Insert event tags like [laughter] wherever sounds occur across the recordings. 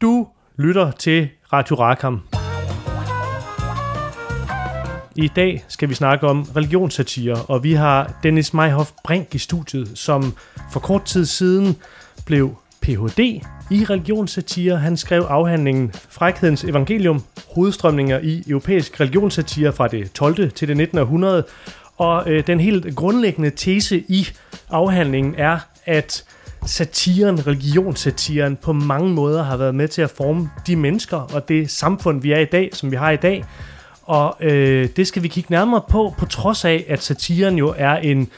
Du lytter til Radio Rakam. I dag skal vi snakke om religionssatire, og vi har Dennis Meyhoff Brink i studiet, som for kort tid siden blev Ph.D. i religionssatire. Han skrev afhandlingen Frækhedens Evangelium, hovedstrømninger i europæisk religionssatire fra det 12. til det 19. århundrede. Og øh, den helt grundlæggende tese i afhandlingen er, at satiren, religionssatiren, på mange måder har været med til at forme de mennesker og det samfund, vi er i dag, som vi har i dag. Og øh, det skal vi kigge nærmere på, på trods af, at satiren jo er en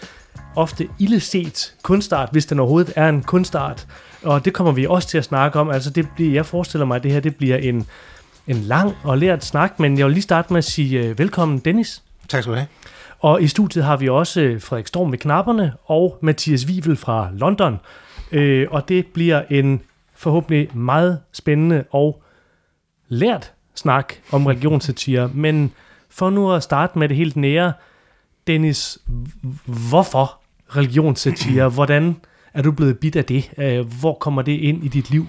ofte illeset kunstart, hvis den overhovedet er en kunstart. Og det kommer vi også til at snakke om. Altså, det bliver, jeg forestiller mig, at det her det bliver en, en lang og lært snak, men jeg vil lige starte med at sige uh, velkommen, Dennis. Tak skal du have. Og i studiet har vi også øh, Frederik Storm ved knapperne og Mathias Wivel fra London. Øh, og det bliver en forhåbentlig meget spændende og lært snak om religionssatire. [laughs] Men for nu at starte med det helt nære, Dennis, hvorfor religionssatire? [clears throat] Hvordan er du blevet bit af det? Øh, hvor kommer det ind i dit liv?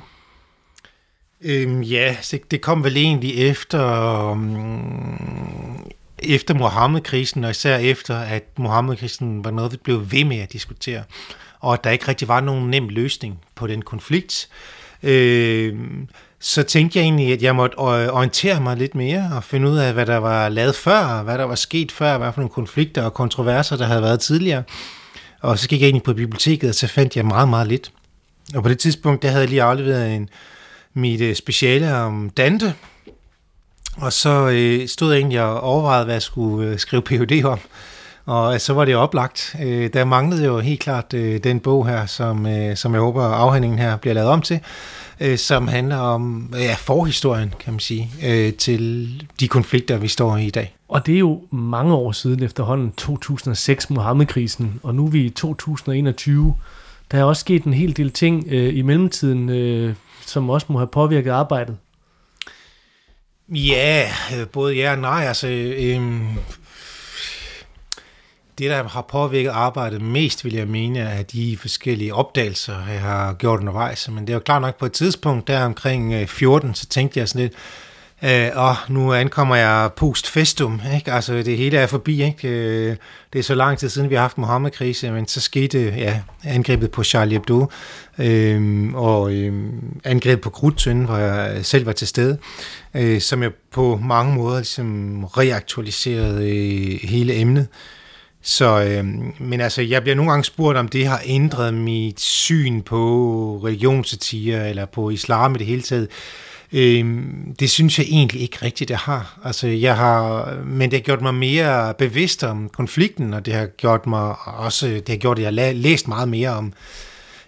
Øhm, ja, det kom vel egentlig efter, um, efter Mohammed-krisen, og især efter, at Mohammed-krisen var noget, vi blev ved med at diskutere, og at der ikke rigtig var nogen nem løsning på den konflikt. Øh, så tænkte jeg egentlig, at jeg måtte orientere mig lidt mere og finde ud af, hvad der var lavet før, hvad der var sket før, hvad for nogle konflikter og kontroverser, der havde været tidligere. Og så gik jeg ind på biblioteket, og så fandt jeg meget, meget lidt. Og på det tidspunkt, der havde jeg lige afleveret en, mit øh, speciale om Dante, og så øh, stod jeg egentlig og overvejede, hvad jeg skulle øh, skrive Ph.D. om. Og så var det oplagt. Øh, der manglede jo helt klart øh, den bog her, som, øh, som jeg håber afhandlingen her bliver lavet om til, som handler om ja, forhistorien, kan man sige, til de konflikter, vi står i i dag. Og det er jo mange år siden efterhånden, 2006 Mohammed-krisen, og nu er vi i 2021. Der er også sket en hel del ting øh, i mellemtiden, øh, som også må have påvirket arbejdet. Ja, både ja og nej. Altså, øh, det, der har påvirket arbejdet mest, vil jeg mene, er de forskellige opdagelser, jeg har gjort undervejs. Men det er jo klart nok på et tidspunkt, der omkring øh, 14, så tænkte jeg sådan lidt, Øh, og nu ankommer jeg post festum, ikke? altså det hele er forbi, ikke? Øh, det er så lang tid siden, vi har haft Mohammed-krise, men så skete ja, angrebet på Charlie Hebdo, øh, og øh, angrebet på Krudtøn, hvor jeg selv var til stede, øh, som jeg på mange måder ligesom reaktualiserede øh, hele emnet. Så, øh, men altså, jeg bliver nogle gange spurgt, om det har ændret mit syn på religionssatire, eller på islam i det hele taget. Øh, det synes jeg egentlig ikke rigtigt, det har. Altså, jeg har, men det har gjort mig mere bevidst om konflikten, og det har gjort mig også, det har gjort, at jeg har læst meget mere om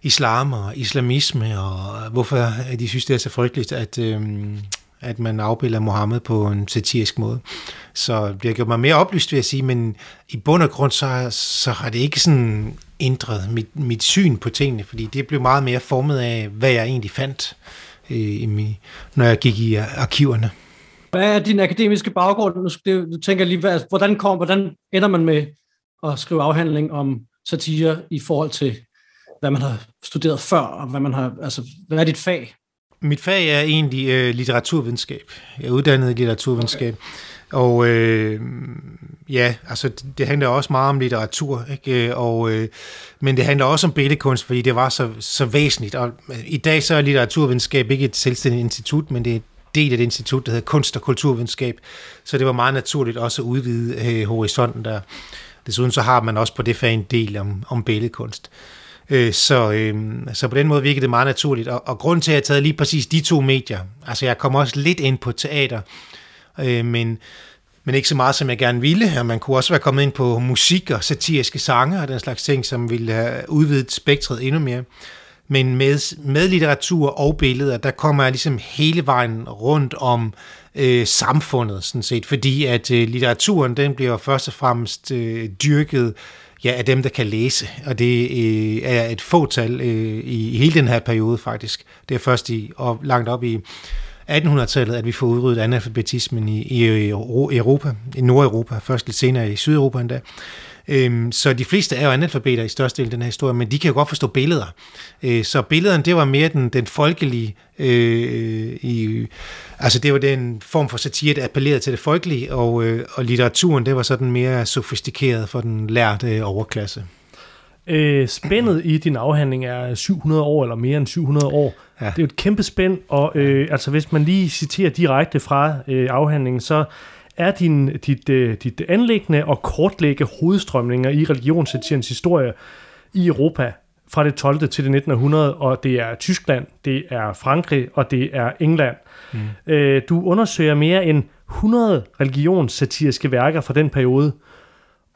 islam og islamisme, og hvorfor de synes, det er så frygteligt, at, øh, at man afbilder Mohammed på en satirisk måde. Så det har gjort mig mere oplyst, vil jeg sige, men i bund og grund, så, så har det ikke sådan ændret mit, mit syn på tingene, fordi det blev meget mere formet af, hvad jeg egentlig fandt øh, når jeg gik i arkiverne. Hvad er din akademiske baggrund? Nu, det, du tænker lige, hvad, hvordan, kom, hvordan ender man med at skrive afhandling om satire i forhold til, hvad man har studeret før, og hvad man har, altså, hvad er dit fag? Mit fag er egentlig øh, litteraturvidenskab. Jeg er uddannet i litteraturvidenskab. Okay. Og øh, ja, altså det handler også meget om litteratur, ikke? Og, øh, men det handler også om billedkunst, fordi det var så, så væsentligt. Og øh, i dag så er litteraturvidenskab ikke et selvstændigt institut, men det er en del af et institut, der hedder Kunst- og Kulturvidenskab. Så det var meget naturligt også at udvide øh, horisonten der. Desuden så har man også på det fag en del om, om billedkunst. Øh, Øh, så, øh, så på den måde virkede det meget naturligt. Og, og grund til, at jeg har taget lige præcis de to medier, altså jeg kommer også lidt ind på teater, øh, men, men ikke så meget, som jeg gerne ville. Og man kunne også være kommet ind på musik og satiriske sange og den slags ting, som ville have udvidet spektret endnu mere. Men med, med litteratur og billeder, der kommer jeg ligesom hele vejen rundt om øh, samfundet, sådan set, fordi at øh, litteraturen, den bliver først og fremmest øh, dyrket ja, af dem, der kan læse, og det øh, er et fåtal øh, i hele den her periode faktisk. Det er først i, og langt op i 1800-tallet, at vi får udryddet analfabetismen i, i Europa, i Nordeuropa, først lidt senere i Sydeuropa endda. Øhm, så de fleste er jo analfabeter i størstedelen af den her historie, men de kan jo godt forstå billeder. Øh, så billederne, det var mere den, den folkelige, øh, i, altså det var den form for satire, der appellerede til det folkelige, og, øh, og litteraturen, det var sådan mere sofistikeret for den lærte overklasse. Øh, spændet i din afhandling er 700 år, eller mere end 700 år. Ja. Det er jo et kæmpe spænd, og øh, altså hvis man lige citerer direkte fra øh, afhandlingen, så er din, dit, øh, dit anlæggende og kortlægge hovedstrømninger i religionssatiriens historie i Europa fra det 12. til det 1900, og det er Tyskland, det er Frankrig, og det er England. Mm. Øh, du undersøger mere end 100 religionssatiriske værker fra den periode,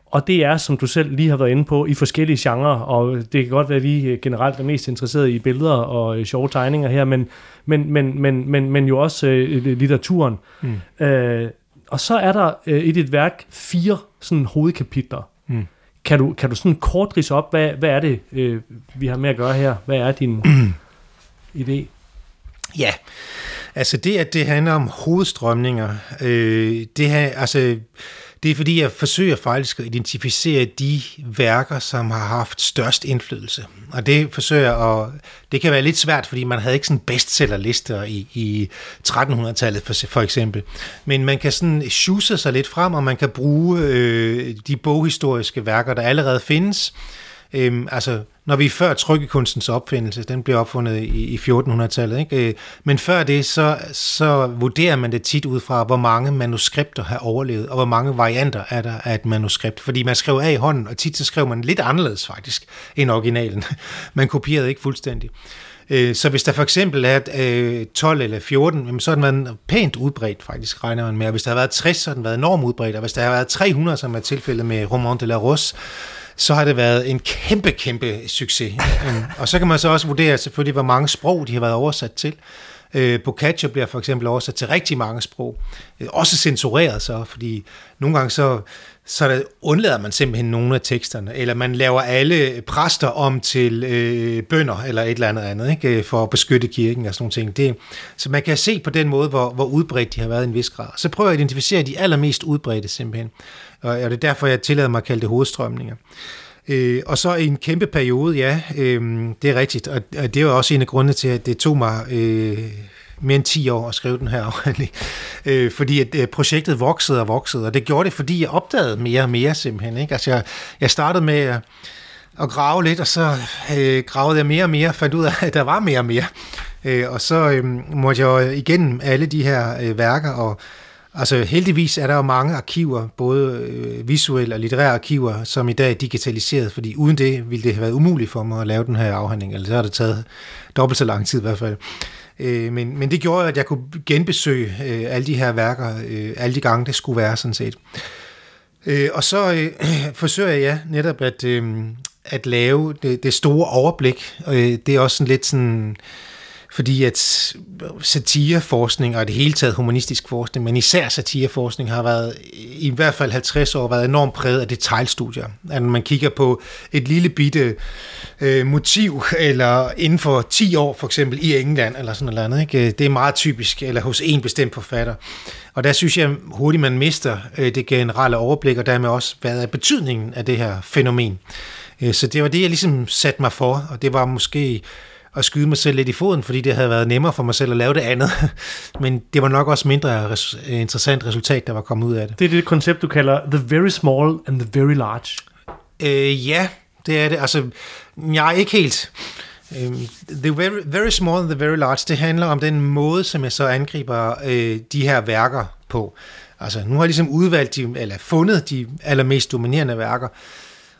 og det er, som du selv lige har været inde på, i forskellige genrer, og det kan godt være, at vi generelt er mest interesserede i billeder og sjove tegninger her, men, men, men, men, men, men jo også øh, litteraturen. Mm. Øh, og så er der øh, i dit værk fire sådan hovedkapitler. Mm. Kan du, kan du sådan kort rise op, hvad, hvad er det, øh, vi har med at gøre her? Hvad er din [clears throat] idé? Ja, altså det, at det handler om hovedstrømninger, øh, det her, altså det er fordi, jeg forsøger faktisk at identificere de værker, som har haft størst indflydelse. Og det forsøger at, det kan være lidt svært, fordi man havde ikke sådan bestsellerlister i, i 1300-tallet for, for eksempel. Men man kan sådan sjuse sig lidt frem, og man kan bruge øh, de boghistoriske værker, der allerede findes, Øhm, altså, når vi er før trykkekunstens opfindelse, den blev opfundet i, i 1400-tallet, ikke? Øh, men før det, så, så vurderer man det tit ud fra, hvor mange manuskripter har overlevet, og hvor mange varianter er der af et manuskript. Fordi man skrev af i hånden, og tit så skrev man lidt anderledes faktisk, end originalen. [laughs] man kopierede ikke fuldstændig. Øh, så hvis der for eksempel er øh, 12 eller 14, så har den været pænt udbredt faktisk, regner man med. Og hvis der har været 60, så har den været enormt udbredt. Og hvis der har været 300, som er tilfældet med Roman de la Rose, så har det været en kæmpe, kæmpe succes. [laughs] Øhm, og så kan man så også vurdere selvfølgelig, hvor mange sprog de har været oversat til. Øh, Boccaccio bliver for eksempel oversat til rigtig mange sprog. Øh, også censureret så, fordi nogle gange så, så der undlader man simpelthen nogle af teksterne, eller man laver alle præster om til øh, bønder eller et eller andet andet, ikke? Øh, for at beskytte kirken og sådan nogle ting. Det, så man kan se på den måde, hvor, hvor udbredt de har været i en vis grad. Så prøver jeg at identificere de allermest udbredte simpelthen. Og det er derfor, jeg tillader mig at kalde det hovedstrømninger. Øh, og så i en kæmpe periode, ja, øh, det er rigtigt. Og, og det var også en af grundene til, at det tog mig øh, mere end 10 år at skrive den her [laughs] afhandling. Øh, fordi at øh, projektet voksede og voksede, og det gjorde det, fordi jeg opdagede mere og mere simpelthen. Ikke? Altså jeg, jeg startede med at, at grave lidt, og så øh, gravede jeg mere og mere, fandt ud af, at der var mere og mere. Øh, og så øh, måtte jeg igennem alle de her øh, værker og Altså heldigvis er der jo mange arkiver, både øh, visuelle og litterære arkiver, som i dag er digitaliseret, fordi uden det ville det have været umuligt for mig at lave den her afhandling, eller så har det taget dobbelt så lang tid i hvert fald. Øh, men, men det gjorde, at jeg kunne genbesøge øh, alle de her værker, øh, alle de gange det skulle være sådan set. Øh, og så øh, [clears throat] forsøger jeg netop at, øh, at lave det, det store overblik. Øh, det er også sådan lidt sådan... Øh, fordi at satireforskning og det hele taget humanistisk forskning, men især satireforskning har været i hvert fald 50 år været enormt præget af detaljstudier. At man kigger på et lille bitte øh, motiv, eller inden for 10 år for eksempel i England, eller sådan noget andet. Ikke? Det er meget typisk, eller hos en bestemt forfatter. Og der synes jeg hurtigt, man mister øh, det generelle overblik, og dermed også, hvad er betydningen af det her fænomen. Øh, så det var det, jeg ligesom satte mig for, og det var måske at skyde mig selv lidt i foden, fordi det havde været nemmere for mig selv at lave det andet. [laughs] Men det var nok også mindre res- interessant resultat, der var kommet ud af det. Det er det koncept, du kalder the very small and the very large. Øh, ja, det er det. Altså, jeg er ikke helt... Øh, the very, very small and the very large, det handler om den måde, som jeg så angriber øh, de her værker på. Altså, nu har jeg ligesom udvalgt de, eller fundet de allermest dominerende værker,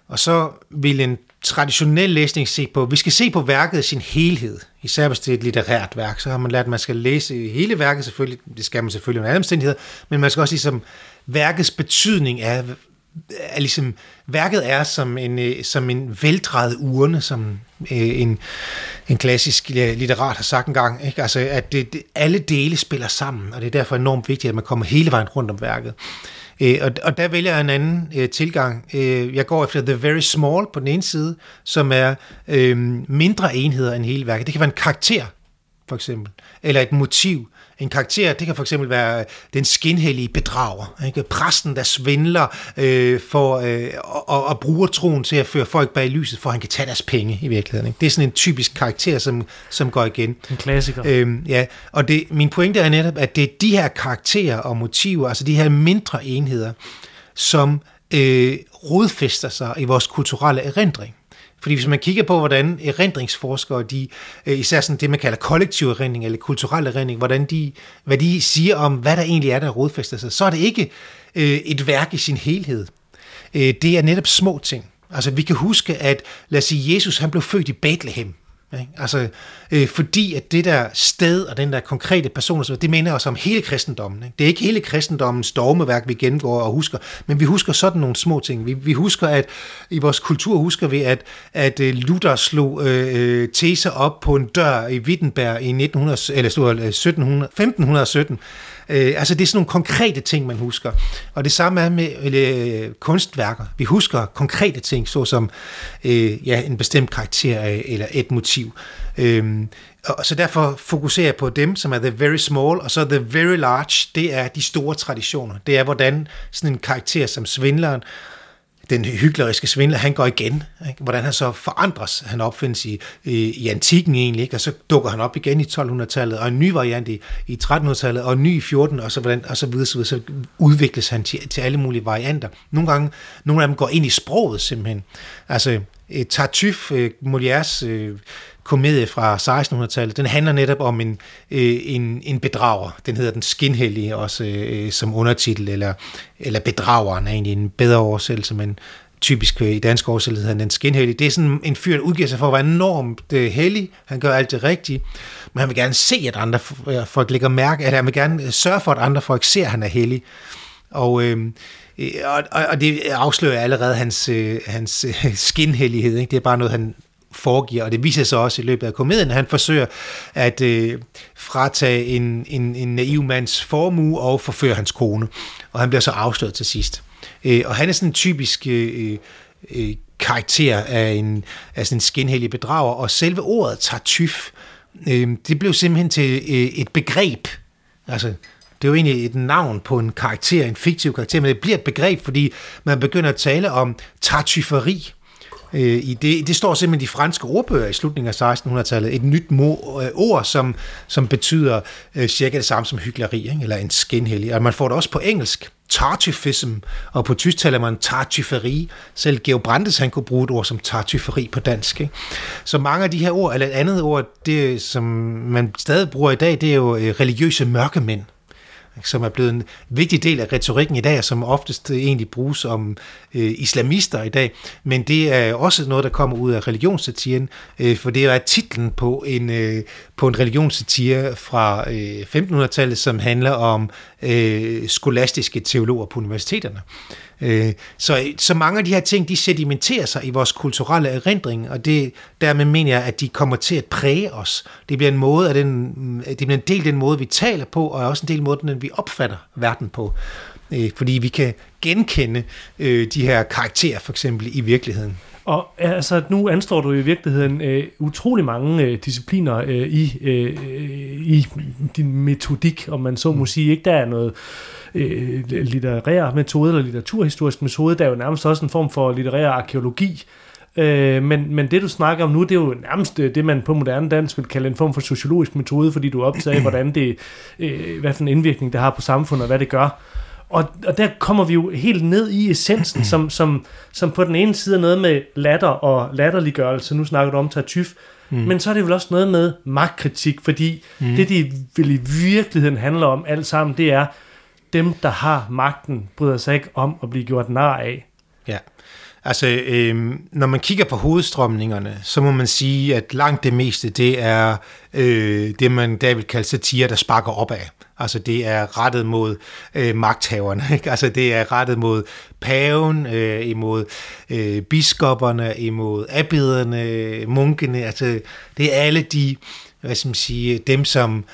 og så vil en traditionel læsning se på, vi skal se på værket i sin helhed, især hvis det er et litterært værk, så har man lært, at man skal læse hele værket selvfølgelig, det skal man selvfølgelig under alle omstændigheder, men man skal også ligesom, værkets betydning er, er ligesom, værket er som en, øh, som en veldrejet urne, som øh, en, en klassisk litterat har sagt engang, ikke? Altså, at det, det, alle dele spiller sammen, og det er derfor enormt vigtigt, at man kommer hele vejen rundt om værket. Øh, og, og der vælger jeg en anden øh, tilgang. Øh, jeg går efter the very small på den ene side, som er øh, mindre enheder end hele værket. Det kan være en karakter for eksempel, eller et motiv. En karakter, det kan for eksempel være den skinhellige bedrager, ikke? præsten, der svindler øh, for, øh, og, og bruger troen til at føre folk bag lyset, for at han kan tage deres penge i virkeligheden. Ikke? Det er sådan en typisk karakter, som, som går igen. En klassiker. Øhm, ja, og det, min pointe er netop, at det er de her karakterer og motiver, altså de her mindre enheder, som øh, rodfæster sig i vores kulturelle erindring. Fordi hvis man kigger på, hvordan erindringsforskere, de, øh, især sådan det, man kalder kollektiv erindring eller kulturel erindring, hvordan de, hvad de siger om, hvad der egentlig er, der rodfæster sig, så er det ikke øh, et værk i sin helhed. Øh, det er netop små ting. Altså vi kan huske, at lad os sige, Jesus han blev født i Bethlehem. Ikke? Altså, øh, fordi at det der sted og den der konkrete person, det mener os om hele kristendommen. Ikke? Det er ikke hele kristendommens dogmeværk, vi gennemgår og husker, men vi husker sådan nogle små ting. Vi, vi husker, at i vores kultur husker vi, at, at øh, Luther slog øh, øh, teser op på en dør i Wittenberg i 1900, eller 1700, 1517, øh, Øh, altså det er sådan nogle konkrete ting, man husker. Og det samme er med øh, kunstværker. Vi husker konkrete ting, såsom øh, ja, en bestemt karakter eller et motiv. Øh, og så derfor fokuserer jeg på dem, som er the very small, og så the very large, det er de store traditioner. Det er, hvordan sådan en karakter som svindleren den hykleriske svindler, han går igen. Ikke? Hvordan han så forandres. Han opfindes i, i, i antikken egentlig, ikke? og så dukker han op igen i 1200-tallet, og en ny variant i, i 1300-tallet, og en ny i 14, og så, hvordan, og så videre, så videre, så udvikles han til, til alle mulige varianter. Nogle gange, nogle af dem går ind i sproget simpelthen. Altså, Tartuffe, øh, Molières øh, komedie fra 1600-tallet, den handler netop om en, øh, en, en bedrager. Den hedder Den Skinhellige, også øh, som undertitel, eller, eller Bedrageren er egentlig en bedre oversættelse, men typisk øh, i dansk oversættelse hedder Den Skinhellige. Det er sådan en fyr, der udgiver sig for at være enormt øh, hellig. Han gør alt det rigtige, men han vil gerne se, at andre øh, folk lægger mærke, at han vil gerne øh, sørge for, at andre folk ser, at han er hellig. Og øh, og, og det afslører allerede hans, øh, hans øh, skinhellighed. Ikke? Det er bare noget, han foregiver, og det viser sig også i løbet af komedien, at han forsøger at øh, fratage en, en, en naiv mands formue og forføre hans kone, og han bliver så afsløret til sidst. Øh, og han er sådan en typisk øh, øh, øh karakter af en, af sådan en skinhellig bedrager, og selve ordet tartyf, øh, det blev simpelthen til øh, et begreb, altså det er jo egentlig et navn på en karakter, en fiktiv karakter, men det bliver et begreb, fordi man begynder at tale om tartyferi, Øh, i det, det står simpelthen i de franske ordbøger i slutningen af 1600-tallet. Et nyt mo, øh, ord, som, som betyder øh, cirka det samme som hyggeleri, ikke? eller en skinhellig. Og man får det også på engelsk, tartufism, og på tysk taler man tartyferi. Selv Georg Brandes, han kunne bruge et ord som tartyferi på dansk. Ikke? Så mange af de her ord, eller et andet ord, det, som man stadig bruger i dag, det er jo øh, religiøse mørkemænd som er blevet en vigtig del af retorikken i dag, og som oftest egentlig bruges om øh, islamister i dag. Men det er også noget, der kommer ud af religionssatiren, øh, for det er titlen på en, øh, på en religionssatire fra øh, 1500-tallet, som handler om øh, skolastiske teologer på universiteterne. Øh, så, så mange af de her ting, de sedimenterer sig i vores kulturelle erindring, og det, dermed mener jeg, at de kommer til at præge os. Det bliver en måde af den, det bliver en del af den måde, vi taler på, og også en del af måden, vi opfatter verden på. Øh, fordi vi kan genkende øh, de her karakterer, for eksempel, i virkeligheden. Og altså, nu anstår du i virkeligheden øh, utrolig mange øh, discipliner øh, i, øh, i din metodik, om man så må mm. sige. Ikke der er noget øh, litterær metode eller litteraturhistorisk metode, der er jo nærmest også en form for litterær arkeologi. Øh, men, men det du snakker om nu, det er jo nærmest øh, det, man på moderne dansk vil kalde en form for sociologisk metode, fordi du optager, hvordan det, øh, hvad for en indvirkning det har på samfundet, og hvad det gør. Og, og der kommer vi jo helt ned i essensen, som, som, som på den ene side er noget med latter og latterliggørelse, nu snakker du om tartyf, mm. men så er det vel også noget med magtkritik, fordi mm. det, de vil i virkeligheden handler om alt sammen, det er, dem, der har magten, bryder sig ikke om at blive gjort nar af. Ja, altså øh, når man kigger på hovedstrømningerne, så må man sige, at langt det meste, det er øh, det, man der vil kalde satire, der sparker opad. Altså det er rettet mod øh, magthaverne, [laughs] ikke? altså det er rettet mod paven, øh, imod øh, biskopperne, imod abbederne, munkene, altså det er alle de, hvad skal man sige, dem som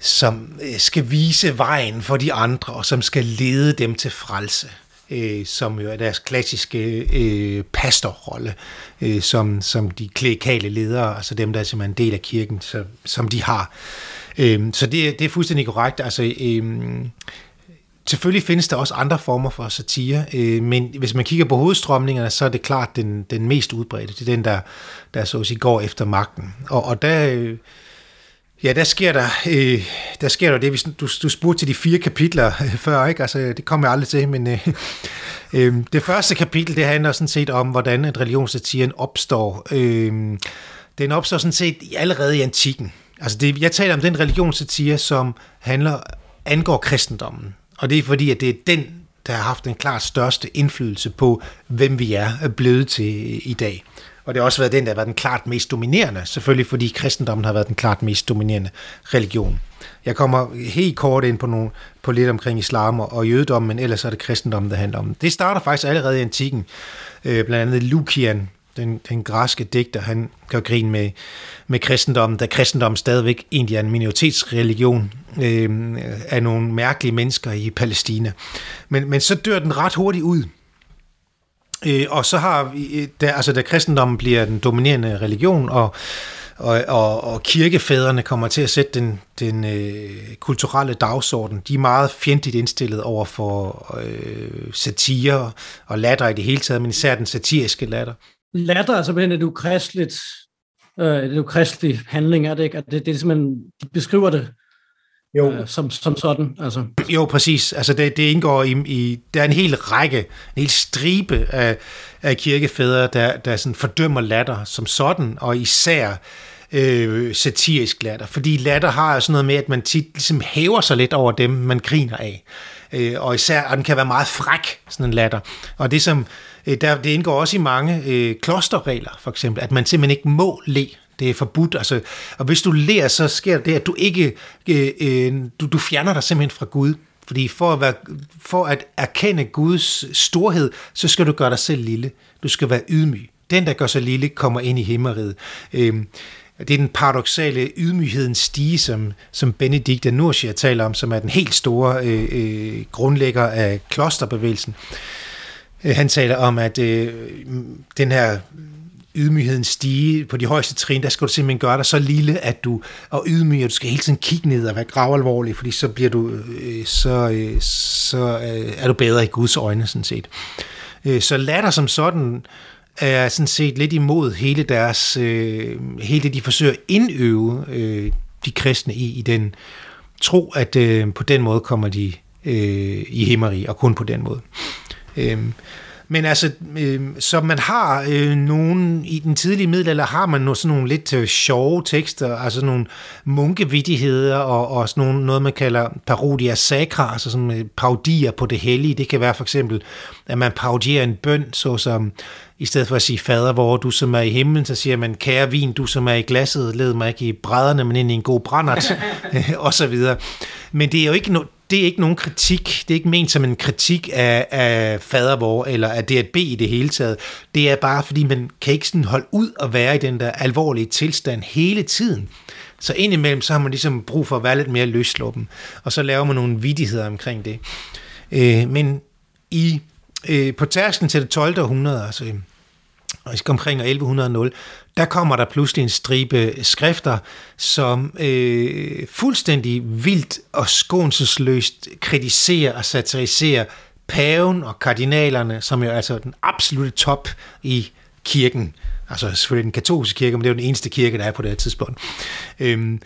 som øh, skal vise vejen for de andre, og som skal lede dem til frelse. øh, som jo er deres klassiske øh, pastorrolle, øh, som, som de klerikale ledere, altså dem, der er simpelthen en del af kirken, så, som de har. Øh, så det, det er fuldstændig korrekt. Altså, øh, Selvfølgelig findes der også andre former for satire, øh, men hvis man kigger på hovedstrømningerne, så er det klart den, den mest udbredte. Det er den, der, der så at sige, går efter magten. Og, og der, øh, ja, der sker der, øh, der sker der det, hvis du, du spurgte til de fire kapitler øh, før, ikke? Altså, det kommer jeg aldrig til, men øh, [laughs] øh, det første kapitel, det handler sådan set om, hvordan en religionssatiren opstår. Øh, den opstår sådan set allerede i antikken. Altså det, jeg taler om den religionssatire, som handler angår kristendommen. Og det er fordi, at det er den, der har haft den klart største indflydelse på, hvem vi er øh, blevet til øh, i dag. Og det har også været den, der har været den klart mest dominerende, selvfølgelig fordi kristendommen har været den klart mest dominerende religion. Jeg kommer helt kort ind på, nogle, på lidt omkring islam og jødedommen, men ellers er det kristendommen, der handler om. Det starter faktisk allerede i antikken. Øh, blandt andet Lukian, den, den græske digter, han gør grin med, med kristendommen, da kristendommen stadigvæk egentlig er en minoritetsreligion øh, af nogle mærkelige mennesker i Palæstina. Men, men så dør den ret hurtigt ud. Øh, og så har vi, øh, da, altså da kristendommen bliver den dominerende religion, og, og, og, og kirkefædrene kommer til at sætte den, den øh, kulturelle dagsorden, de er meget fjendtligt indstillet over for øh, satire og latter i det hele taget, men især den satiriske latter latter er simpelthen et ukristeligt, øh, et ukristelig handling, er det ikke? At det, det er simpelthen, de beskriver det jo. Øh, som, som sådan. Altså. Jo, præcis. Altså det, det indgår i, i, der er en hel række, en hel stribe af, af kirkefædre, der, der sådan fordømmer latter som sådan, og især øh, satirisk latter. Fordi latter har sådan noget med, at man tit ligesom hæver sig lidt over dem, man griner af. Øh, og især, og den kan være meget fræk, sådan en latter. Og det som, øh, der, det indgår også i mange øh, klosterregler, for eksempel, at man simpelthen ikke må le. Det er forbudt. Altså, og hvis du ler, så sker det, at du ikke, øh, øh, du, du fjerner dig simpelthen fra Gud. Fordi for at, være, for at erkende Guds storhed, så skal du gøre dig selv lille. Du skal være ydmyg. Den, der gør sig lille, kommer ind i himmeriget. Øh, det er den paradoxale ydmyghedens stige, som, som Benedikt af Nursia taler om, som er den helt store øh, øh, grundlægger af klosterbevægelsen. Øh, han taler om, at øh, den her ydmygheden stige på de højeste trin, der skal du simpelthen gøre dig så lille, at du og ydmyg, du skal hele tiden kigge ned og være gravalvorlig, fordi så bliver du øh, så, øh, så øh, er du bedre i Guds øjne sådan set. Øh, så latter som sådan er sådan set lidt imod hele deres, øh, hele det, de forsøger at indøve øh, de kristne i, i den tro, at øh, på den måde kommer de øh, i himmeri, og kun på den måde. Øh, men altså, øh, så man har øh, nogen, i den tidlige middelalder har man no, sådan nogle lidt øh, sjove tekster, altså nogle munkevittigheder og, og sådan nogle, noget, man kalder parodia sacra, altså sådan øh, parodier på det hellige. Det kan være for eksempel, at man parodierer en bøn, såsom i stedet for at sige, fader, hvor du som er i himlen, så siger man, kære vin, du som er i glasset, led mig ikke i brædderne, men ind i en god brændert, [laughs] og så videre. Men det er jo ikke, noget, det er ikke nogen kritik. Det er ikke ment som en kritik af, af fadervor eller af DRB i det hele taget. Det er bare, fordi man kan ikke sådan holde ud og være i den der alvorlige tilstand hele tiden. Så indimellem, så har man ligesom brug for at være lidt mere løsluppen, og så laver man nogle vidigheder omkring det. Øh, men i, øh, på tærsken til det 12. århundrede, altså omkring 1100, der kommer der pludselig en stribe skrifter, som øh, fuldstændig vildt og skånselsløst kritiserer og satiriserer paven og kardinalerne, som jo er altså den absolute top i kirken. Altså selvfølgelig den katolske kirke, men det er jo den eneste kirke, der er på det her tidspunkt. Øhm,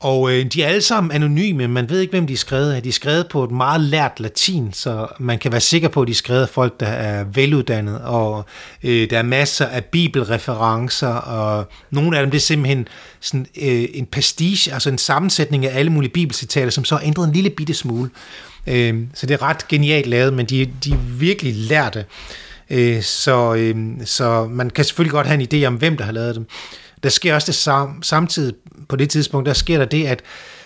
og øh, de er alle sammen anonyme, man ved ikke, hvem de er skrevet af. De er skrevet på et meget lært latin, så man kan være sikker på, at de er skrevet af folk, der er veluddannet, og øh, der er masser af bibelreferencer, og nogle af dem det er simpelthen sådan, øh, en pastiche, altså en sammensætning af alle mulige bibelcitater, som så har ændret en lille bitte smule. Øh, så det er ret genialt lavet, men de, de er virkelig lærte. Øh, så, øh, så man kan selvfølgelig godt have en idé om, hvem der har lavet dem. Der sker også det sam, samtidig på det tidspunkt, der sker der det, at,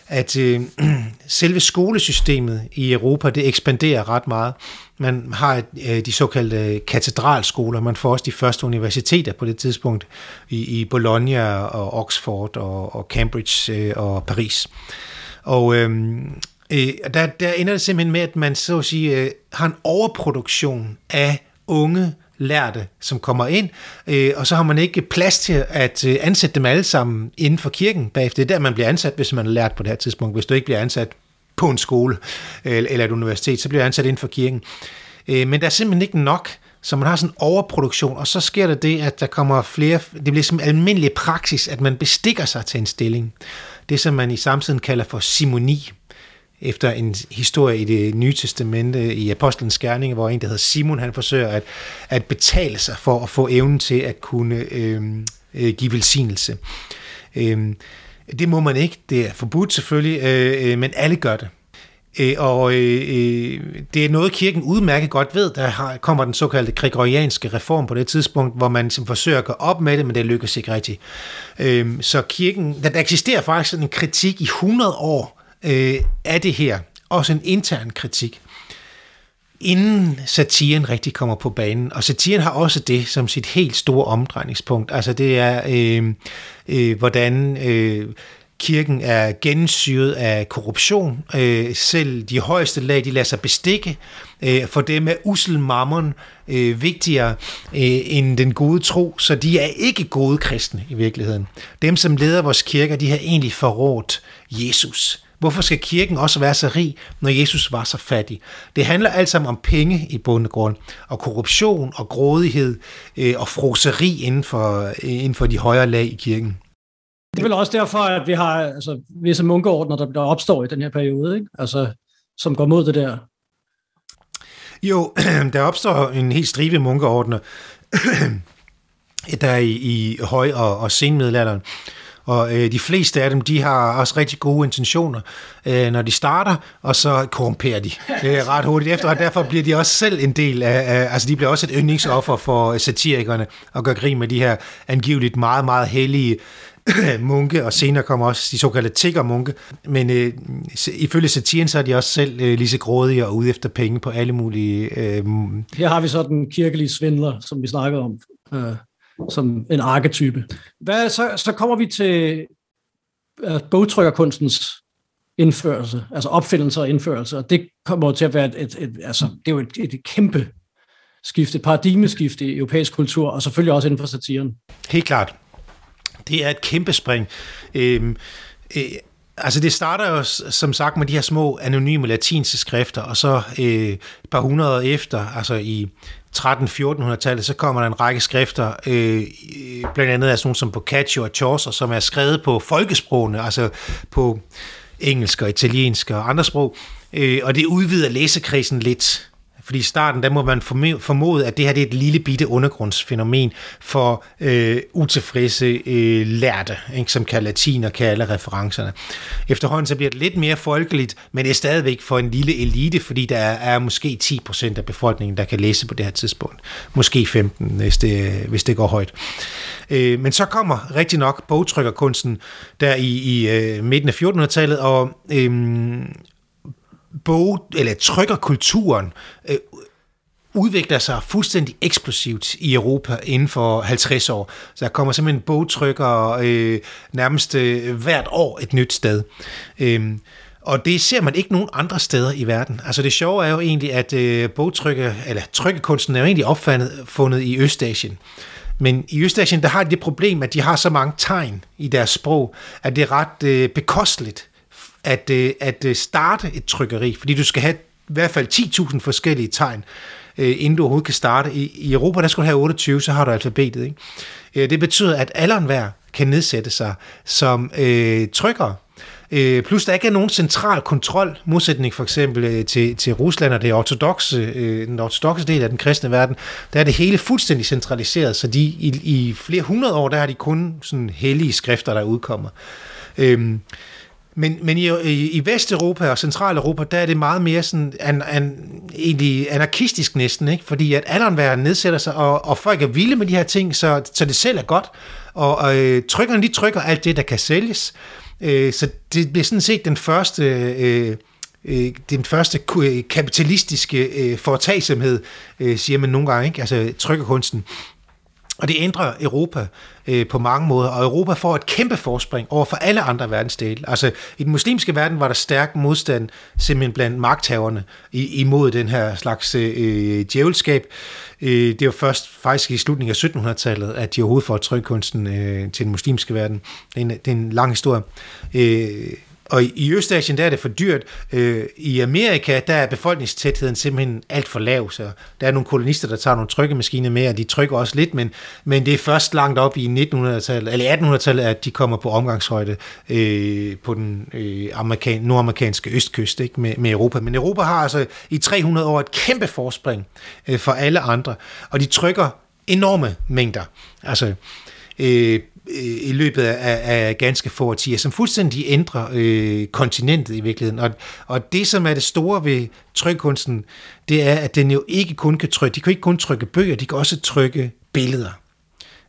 at øh, [clears throat] selve skolesystemet i Europa, det ekspanderer ret meget. Man har øh, de såkaldte katedralskoler, man får også de første universiteter på det tidspunkt i, i Bologna og Oxford og, og Cambridge øh, og Paris. Og, øh, Øh, der, der ender det simpelthen med, at man så at sige, øh, har en overproduktion af unge lærte, som kommer ind, øh, og så har man ikke plads til at øh, ansætte dem alle sammen inden for kirken bagefter. Det er der, man bliver ansat, hvis man er lært på det her tidspunkt. Hvis du ikke bliver ansat på en skole øh, eller et universitet, så bliver du ansat inden for kirken. Øh, men der er simpelthen ikke nok, så man har sådan en overproduktion, og så sker der det, at der kommer flere, det bliver som almindelig praksis, at man bestikker sig til en stilling. Det, som man i samtiden kalder for simoni efter en historie i det nye testamente i Apostlenes Gerning, hvor en, der hedder Simon, han forsøger at, at betale sig for at få evnen til at kunne øhm, øh, give velsignelse. Øh, det må man ikke, det er forbudt selvfølgelig, øh, øh men alle gør det. Øh, og øh, øh, det er noget, kirken udmærket godt ved. Der har, kommer den såkaldte gregorianske reform på det tidspunkt, hvor man som forsøger at gå op med det, men det lykkes ikke rigtigt. Øh, så kirken, der, der eksisterer faktisk sådan en kritik i 100 år øh, af det her. Også en intern kritik inden satiren rigtig kommer på banen. Og satiren har også det som sit helt store omdrejningspunkt. Altså det er, øh, øh, hvordan øh, kirken er gennemsyret af korruption. Øh, selv de højeste lag, de lader sig bestikke. Øh, for dem er usel mammon øh, vigtigere øh, end den gode tro, så de er ikke gode kristne i virkeligheden. Dem, som leder vores kirker, de har egentlig forrådt Jesus. Hvorfor skal kirken også være så rig, når Jesus var så fattig? Det handler alt sammen om penge i bund og grund, og korruption og grådighed øh, og froseri inden for, inden for de højere lag i kirken. Det er vel også derfor, at vi har altså, visse munkeordner, der, der opstår i den her periode, ikke? Altså, som går mod det der. Jo, [clears throat] der opstår en helt stribe munkeordner, [clears throat] der er i, i høj- og, og senmiddelalderen. Og øh, de fleste af dem, de har også rigtig gode intentioner, øh, når de starter, og så korrumperer de øh, [laughs] ret hurtigt efter, og derfor bliver de også selv en del af, af altså de bliver også et yndlingsoffer for satirikerne, og gør grin med de her angiveligt meget, meget hellige munke, og senere kommer også de såkaldte tiggermunke. Men øh, ifølge satiren, så er de også selv øh, lige så grådige og ude efter penge på alle mulige... Øh, Her har vi så den kirkelige svindler, som vi snakker om. Øh, som en arketype. Hvad, så, så kommer vi til øh, bogtrykkerkunstens indførelse, altså opfindelse og indførelse, og det kommer til at være et, et, et altså, det er jo et, et kæmpe skifte, et paradigmeskifte i europæisk kultur, og selvfølgelig også inden for satiren. Helt klart. Det er et kæmpe spring. Øhm, øh, altså det starter jo som sagt med de her små anonyme latinske skrifter, og så øh, et par hundrede efter, altså i 13-1400-tallet, så kommer der en række skrifter, øh, blandt andet af sådan nogle som Boccaccio og Chaucer, som er skrevet på folkesprogene, altså på engelsk og italiensk og andre sprog, øh, og det udvider læsekredsen lidt. Fordi i starten, der må man formode, at det her det er et lille bitte undergrundsfænomen for øh, utilfredse øh, lærte, ikke, som kan latin og kan alle referencerne. Efterhånden så bliver det lidt mere folkeligt, men det er stadigvæk for en lille elite, fordi der er, er måske 10% af befolkningen, der kan læse på det her tidspunkt. Måske 15, hvis det, hvis det går højt. Øh, men så kommer rigtig nok bogtrykkerkunsten der i, i øh, midten af 1400-tallet, og øh, bog, eller trykkerkulturen øh, udvikler sig fuldstændig eksplosivt i Europa inden for 50 år. Så der kommer simpelthen bogtrykker øh, nærmest øh, hvert år et nyt sted. Øh, og det ser man ikke nogen andre steder i verden. Altså det sjove er jo egentlig, at øh, bogtrykke, eller trykkekunsten er jo egentlig opfundet fundet i Østasien. Men i Østasien, der har de det problem, at de har så mange tegn i deres sprog, at det er ret øh, bekosteligt at, øh, at øh, starte et trykkeri, fordi du skal have i hvert fald 10.000 forskellige tegn, øh, inden du overhovedet kan starte. I, I Europa, der skal du have 28, så har du alfabetet. Ikke? Det betyder, at alderen hver kan nedsætte sig som øh, trykker. Øh, plus der ikke er nogen central kontrol, modsætning for eksempel øh, til, til Rusland og det ortodoxe, øh, den ortodoxe del af den kristne verden, der er det hele fuldstændig centraliseret, så de i, i flere hundrede år, der har de kun sådan hellige skrifter, der udkommer. Øh, men, men i, i, i Vesteuropa og Centraleuropa, der er det meget mere sådan an, an, egentlig anarkistisk næsten, ikke? fordi at alderen nedsætter sig, og, og folk er vilde med de her ting, så, så det selv er godt. Og, og øh, trykkerne, de trykker alt det, der kan sælges. Øh, så det bliver sådan set den første... Øh, øh, den første øh, kapitalistiske øh, foretagsomhed, øh, siger man nogle gange, ikke? altså trykkerkunsten. Og det ændrer Europa øh, på mange måder, og Europa får et kæmpe forspring over for alle andre verdensdele. Altså i den muslimske verden var der stærk modstand simpelthen blandt magthaverne imod den her slags øh, øh, djævelskab. Øh, det var først faktisk i slutningen af 1700-tallet, at de overhovedet får trykkunsten øh, til den muslimske verden. Det er en, det er en lang historie. Øh, og i Østasien, der er det for dyrt. Øh, I Amerika, der er befolkningstætheden simpelthen alt for lav, så der er nogle kolonister, der tager nogle trykkemaskiner med, og de trykker også lidt, men, men det er først langt op i 1900-tallet, eller 1800-tallet, at de kommer på omgangshøjde øh, på den øh, amerikan, nordamerikanske østkyst ikke, med, med Europa. Men Europa har altså i 300 år et kæmpe forspring øh, for alle andre, og de trykker enorme mængder. Altså, øh, Øh, i løbet af, af ganske få årtier, som fuldstændig ændrer øh, kontinentet i virkeligheden. Og, og det, som er det store ved trykkunsten, det er, at den jo ikke kun kan trykke, de kan ikke kun trykke bøger, de kan også trykke billeder.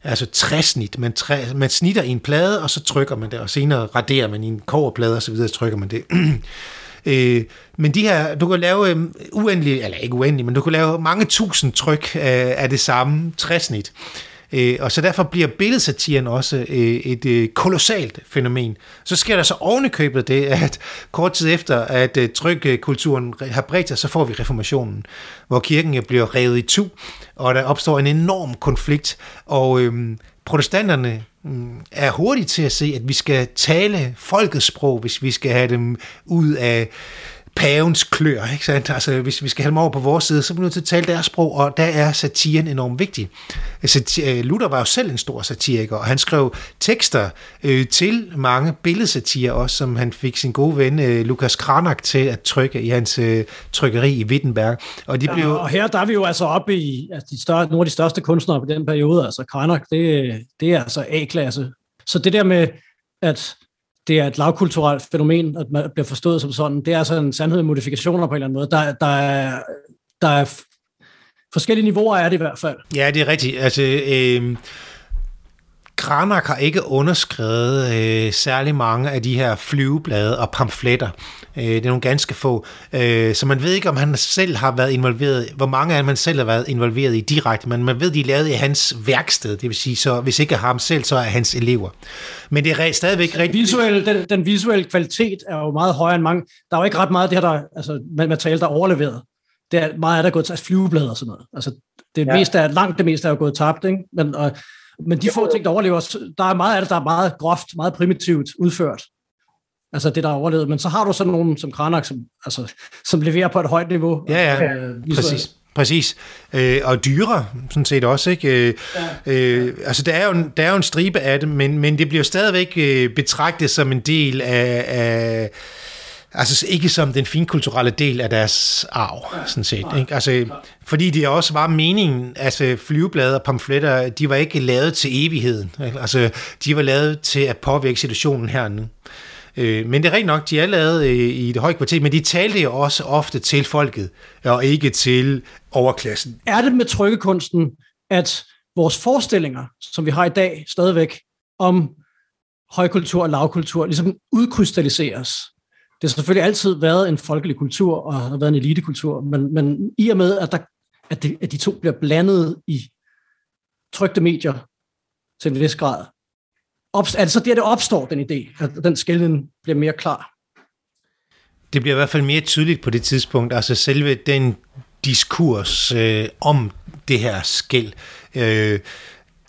Altså træsnit. Man, træ, man snitter i en plade, og så trykker man det, og senere raderer man i en koverplade, og så videre, så trykker man det. [clears throat] øh, men de her, du kan lave øh, uendelig, eller ikke uendelig, men du kan lave mange tusind tryk af, af det samme træsnit. Øh, Øh, og så derfor bliver billedsatiren også øh, et øh, kolossalt fænomen. Så sker der så ovenikøbet det, at kort tid efter, at øh, trykkulturen har bredt sig, så får vi reformationen, hvor kirken bliver revet i tu, og der opstår en enorm konflikt, og øhm, protestanterne mm, er hurtigt til at se, at vi skal tale folkets sprog, hvis vi skal have dem ud af pavens klør, ikke sandt? Altså, hvis vi skal have dem over på vores side, så er vi nødt til at tale deres sprog, og der er satiren enormt vigtig. Øh, Luther var jo selv en stor satiriker, og han skrev tekster øh, til mange billedsatirer også, som han fik sin gode ven øh, Lukas Kranak til at trykke i hans øh, trykkeri i Wittenberg. Og, de blev... og her der er vi jo altså oppe i altså, de større, nogle af de største kunstnere på den periode, altså Kranak, det, det er altså A-klasse. Så det der med, at det er et lavkulturelt fænomen, at man bliver forstået som sådan. Det er altså en sandhed med modifikationer på en eller anden måde. Der, der, er, der er forskellige niveauer er det i hvert fald. Ja, det er rigtigt. Altså, øh, Kranak har ikke underskrevet øh, særlig mange af de her flyveblade og pamfletter. Øh, det er nogle ganske få. Øh, så man ved ikke, om han selv har været involveret, hvor mange af dem han selv har været involveret i direkte, men man ved, de er lavet i hans værksted. Det vil sige, så hvis ikke ham selv, så er hans elever. Men det er stadigvæk rigtig... Visuel, den, den visuelle kvalitet er jo meget højere end mange. Der er jo ikke ret meget af det her, der, altså, materiale, der er overleveret. Det er meget af der er gået til altså, flyveblade og sådan noget. Altså, det ja. meste er, langt det meste er jo gået tabt, ikke? Men, og, men de få ting, der overlever, der er meget af det, der er meget groft, meget primitivt udført. Altså det, der er overlevet. Men så har du sådan nogen som Kranak, som, altså, som leverer på et højt niveau. Ja, ja, øh, præcis. Præcis. Øh, og dyre, sådan set også. Ikke? Øh, ja. øh, altså, der er, jo, der er jo en stribe af det, men, men det bliver stadigvæk øh, betragtet som en del af, af Altså ikke som den finkulturelle del af deres arv, sådan set. Ikke? Altså, fordi det også var meningen, altså flyveblade og pamfletter, de var ikke lavet til evigheden. Ikke? Altså, de var lavet til at påvirke situationen hernede. Øh, men det er rigtigt nok, de er lavet i det høje kvarter, men de talte jo også ofte til folket, og ikke til overklassen. Er det med trykkekunsten, at vores forestillinger, som vi har i dag stadigvæk, om højkultur og lavkultur, ligesom udkrystalliseres? Det har selvfølgelig altid været en folkelig kultur, og har været en elitekultur, men, men i og med, at, der, at, de, at de to bliver blandet i trygte medier til en vis grad, op, er det så der, det opstår, den idé, at den skælden bliver mere klar? Det bliver i hvert fald mere tydeligt på det tidspunkt, altså selve den diskurs øh, om det her skæld. Øh,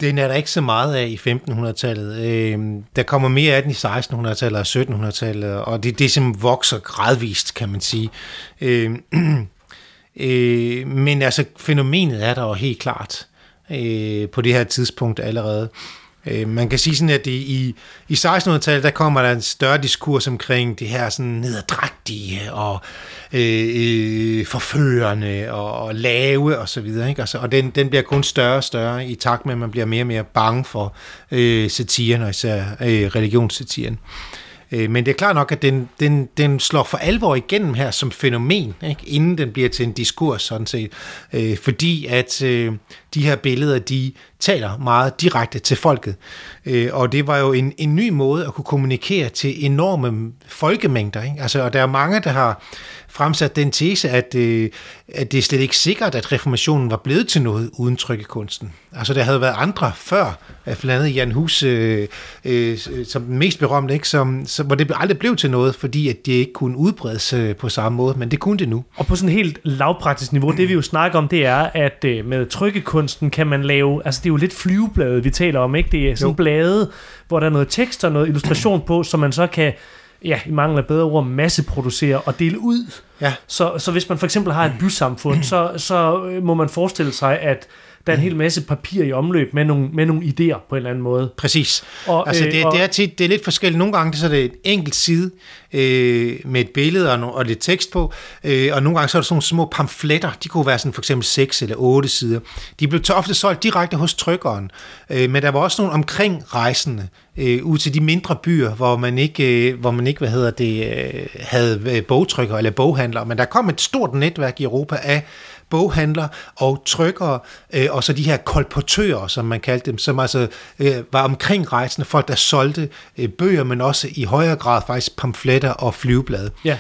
den er der ikke så meget af i 1500-tallet. Øh, der kommer mere af den i 1600-tallet og 1700-tallet, og det, det som vokser gradvist, kan man sige. Øh, [clears throat] øh, men altså, fænomenet er der jo helt klart øh, på det her tidspunkt allerede. Øh, Øh, man kan sige sådan, at i, i 1600-tallet, der kommer der en større diskurs omkring det her sådan nederdragtige og øh, øh, forførende og, og lave og så videre. Ikke? Altså, og den, den bliver kun større og større i takt med, at man bliver mere og mere bange for øh, satiren og især øh, religionssatiren. Øh, men det er klart nok, at den, den, den slår for alvor igennem her som fænomen, ikke? inden den bliver til en diskurs sådan set. Øh, fordi at øh, de her billeder, de taler meget direkte til folket. Øh, og det var jo en, en ny måde at kunne kommunikere til enorme folkemængder. Ikke? Altså, og der er mange, der har fremsat den tese, at, øh, at det er slet ikke sikkert, at reformationen var blevet til noget uden trykkekunsten. Altså der havde været andre før, blandt andet Jan Hus, øh, øh, øh, som den mest berømte, ikke? Som, som, hvor det aldrig blev til noget, fordi at det ikke kunne udbredes øh, på samme måde, men det kunne det nu. Og på sådan et helt lavpraktisk niveau, det vi jo snakker om, det er, at øh, med trykkekunsten kan man lave, altså det er jo lidt flyveblade, vi taler om, ikke? Det er sådan jo. blade, hvor der er noget tekst og noget illustration på, som man så kan ja, i mangel af bedre ord, masseproducere og dele ud. Ja. Så, så hvis man for eksempel har et bysamfund, [clears throat] så, så øh, må man forestille sig, at der er en hel masse papir i omløb med nogle, med nogle idéer på en eller anden måde. Præcis. Og, altså, det, øh, og, det, er tit, det er lidt forskelligt. Nogle gange så er det et enkelt side øh, med et billede og, og lidt tekst på, øh, og nogle gange så er der sådan nogle små pamfletter. De kunne være sådan for eksempel 6 eller 8 sider. De blev ofte solgt direkte hos trykkeren, øh, men der var også nogle omkring rejsende øh, ud til de mindre byer, hvor man ikke, øh, hvor man ikke hvad hedder det, øh, havde øh, bogtrykker eller boghandlere, men der kom et stort netværk i Europa af boghandler og trykkere, øh, og så de her kolportører, som man kaldte dem, som altså øh, var omkring rejsende folk, der solgte øh, bøger, men også i højere grad faktisk pamfletter og flyveblade. Ja.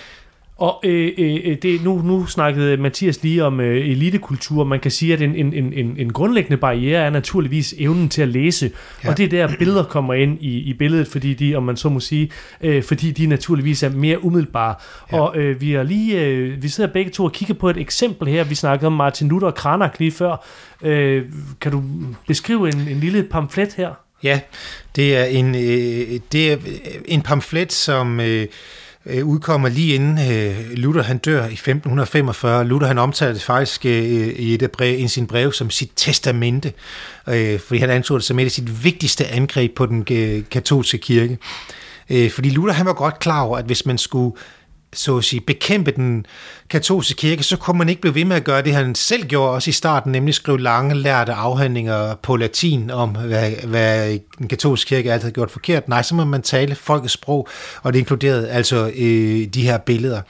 Og øh, øh, øh, det, nu, nu snakkede Mathias lige om øh, elitekultur. Man kan sige, at en, en, en, en grundlæggende barriere er naturligvis evnen til at læse. Ja. Og det er der, billeder kommer ind i, i billedet, fordi de, om man så må sige, øh, fordi de naturligvis er mere umiddelbare. Ja. Og øh, vi er lige, øh, vi sidder begge to og kigger på et eksempel her. Vi snakkede om Martin Luther og Kranak lige før. Øh, kan du beskrive en, en lille pamflet her? Ja, det er en, øh, det er en pamflet, som... Øh, øh, udkommer lige inden øh, Luther han dør i 1545. Luther han omtaler det faktisk øh, i et brev, i sin brev som sit testamente, øh, fordi han anså det som et af sit vigtigste angreb på den øh, katolske kirke. Øh, fordi Luther han var godt klar over, at hvis man skulle så at sige, bekæmpe den katolske kirke, så kunne man ikke blive ved med at gøre det, han selv gjorde også i starten, nemlig skrive lange lærte afhandlinger på latin om, hvad, hvad den katolske kirke altid har gjort forkert. Nej, så må man tale folkets sprog, og det inkluderede altså øh, de her billeder.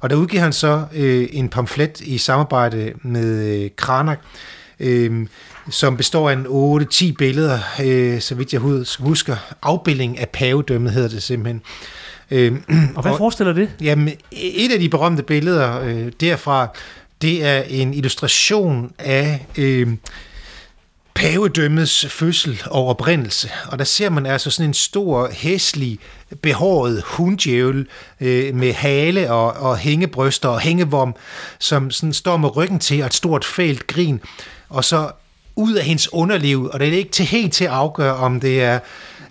Og der udgiver han så øh, en pamflet i samarbejde med øh, Kranak, øh, som består af en 8-10 billeder, øh, så vidt jeg husker. Afbildning af pavedømmet hedder det simpelthen. Øh, og hvad og, forestiller det? Jamen, et af de berømte billeder øh, derfra, det er en illustration af øh, pavedømmets fødsel og oprindelse. Og der ser man altså sådan en stor, hæslig, behåret hunddjævel øh, med hale og, og hængebryster og hængevom, som sådan står med ryggen til og et stort fælt grin. Og så ud af hendes underliv, og det er ikke til helt til at afgøre, om det er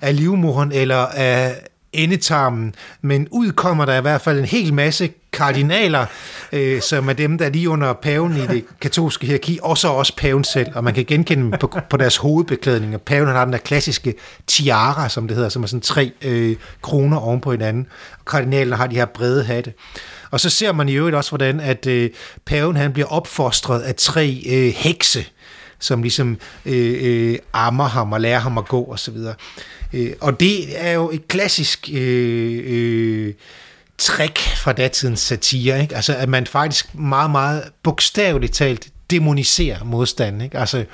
af livmoren eller af, endetarmen, men ud kommer der i hvert fald en hel masse kardinaler, øh, som er dem, der er lige under paven i det katolske hierarki, og så også paven selv, og man kan genkende dem på, på deres hovedbeklædning. Paven han har den der klassiske tiara, som det hedder, som er sådan tre øh, kroner oven på hinanden, og kardinalerne har de her brede hatte. Og så ser man i øvrigt også, hvordan at øh, paven han bliver opfostret af tre øh, hekse, som ligesom øh, øh, ammer ham og lærer ham at gå osv. Øh, og det er jo et klassisk øh, øh, trick fra datidens satire, ikke? Altså, at man faktisk meget, meget bogstaveligt talt demonisere modstanden, ikke? altså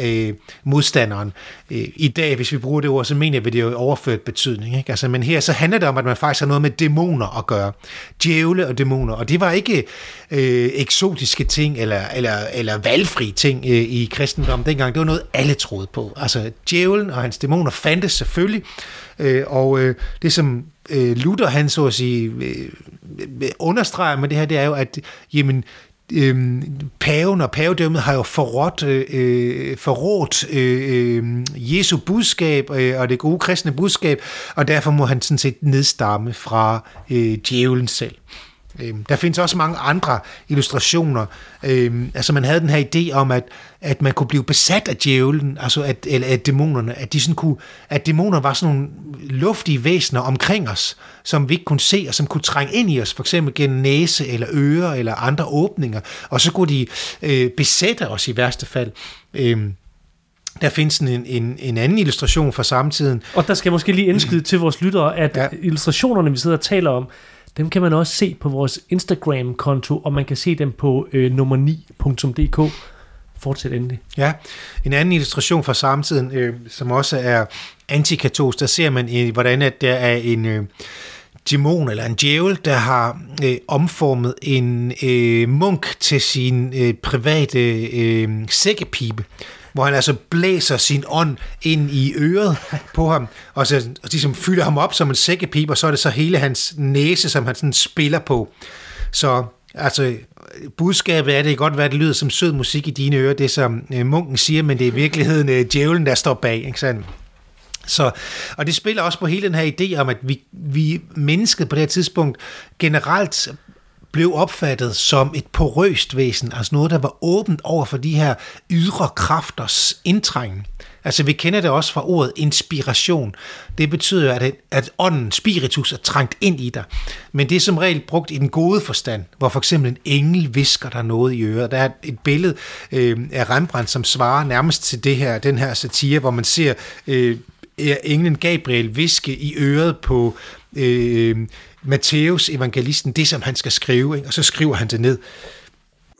øh, modstanderen. Øh, I dag, hvis vi bruger det ord, så mener vi det jo overført betydning. Ikke? Altså, men her så handler det om, at man faktisk har noget med dæmoner at gøre. Djævle og dæmoner. Og det var ikke øh, eksotiske ting eller, eller, eller valgfri ting øh, i kristendommen dengang. Det var noget, alle troede på. Altså, djævlen og hans dæmoner fandtes selvfølgelig. Øh, og øh, det som øh, Luther, han så at sige, øh, understreger med det her, det er jo, at jamen, øh, paven og pavedømmet har jo forrådt, øh, øh, forrådt øh, øh, Jesu budskab øh, og det gode kristne budskab, og derfor må han sådan set nedstamme fra øh, djævlen selv. Øh, der findes også mange andre illustrationer. Øh, altså man havde den her idé om, at, at man kunne blive besat af djævlen, altså at, eller at dæmonerne, at, de sådan kunne, at dæmoner var sådan nogle luftige væsener omkring os, som vi ikke kunne se, og som kunne trænge ind i os, for eksempel gennem næse eller ører eller andre åbninger, og så kunne de øh, besætte os i værste fald. Øh, der findes en, en, en anden illustration fra samtiden. Og der skal jeg måske lige indskyde til vores lyttere, at ja. illustrationerne, vi sidder og taler om, dem kan man også se på vores Instagram-konto, og man kan se dem på øh, nummer9.dk. Fortsæt endelig. Ja, en anden illustration fra samtiden, øh, som også er antikatolsk, der ser man, øh, hvordan at der er en... Øh, dæmon eller en djævel, der har øh, omformet en øh, munk til sin øh, private øh, sækkepipe, hvor han altså blæser sin ånd ind i øret på ham, og så og ligesom fylder ham op som en sækkepip, og så er det så hele hans næse, som han sådan spiller på. Så altså, budskabet er, det kan godt være, at det lyder som sød musik i dine ører, det som øh, munken siger, men det er i virkeligheden øh, djævlen, der står bag, ikke sandt? Så, og det spiller også på hele den her idé om, at vi, vi mennesket på det her tidspunkt generelt blev opfattet som et porøst væsen, altså noget, der var åbent over for de her ydre kræfters indtrængen. Altså vi kender det også fra ordet inspiration. Det betyder, at, at ånden, spiritus, er trængt ind i dig. Men det er som regel brugt i den gode forstand, hvor for eksempel en engel visker der noget i øret. Der er et billede øh, af Rembrandt, som svarer nærmest til det her, den her satire, hvor man ser øh, englen Gabriel viske i øret på øh, Matthæus evangelisten, det som han skal skrive, ikke? og så skriver han det ned.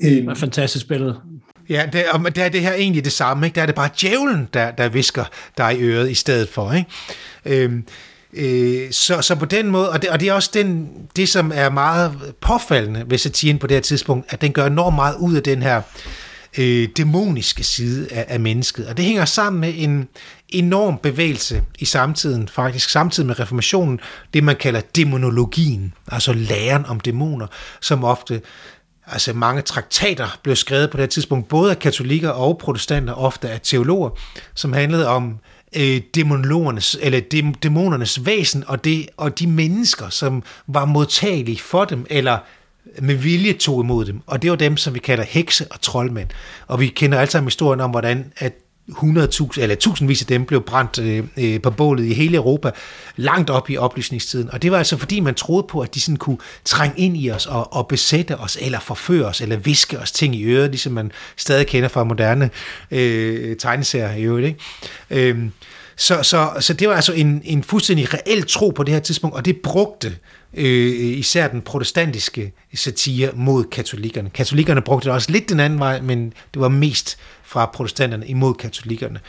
Det er et fantastisk billede. Ja, det, og der er det her egentlig det samme. Ikke? Der er det bare djævlen, der, der visker dig i øret i stedet for. Ikke? Øhm, øh, så, så på den måde, og det, og det er også den, det, som er meget påfaldende ved satiren på det her tidspunkt, at den gør enormt meget ud af den her øh, dæmoniske side af, af mennesket. Og det hænger sammen med en enorm bevægelse i samtiden, faktisk samtidig med reformationen, det man kalder demonologien, altså læren om dæmoner, som ofte Altså mange traktater blev skrevet på det tidspunkt, både af katolikker og protestanter, ofte af teologer, som handlede om øh, eller dæmonernes væsen og, det, og de mennesker, som var modtagelige for dem, eller med vilje tog imod dem. Og det var dem, som vi kalder hekse og troldmænd. Og vi kender alle sammen historien om, hvordan at 100.000 eller tusindvis af dem blev brændt øh, øh, på bålet i hele Europa, langt op i oplysningstiden. Og det var altså fordi, man troede på, at de sådan kunne trænge ind i os og, og besætte os, eller forføre os, eller viske os ting i øret, ligesom man stadig kender fra moderne øh, tegneserier i øvrigt. Ikke? Øh, så, så, så det var altså en, en fuldstændig reel tro på det her tidspunkt, og det brugte øh, især den protestantiske satire mod katolikkerne. Katolikkerne brugte det også lidt den anden vej, men det var mest fra protestanterne imod katolikkerne.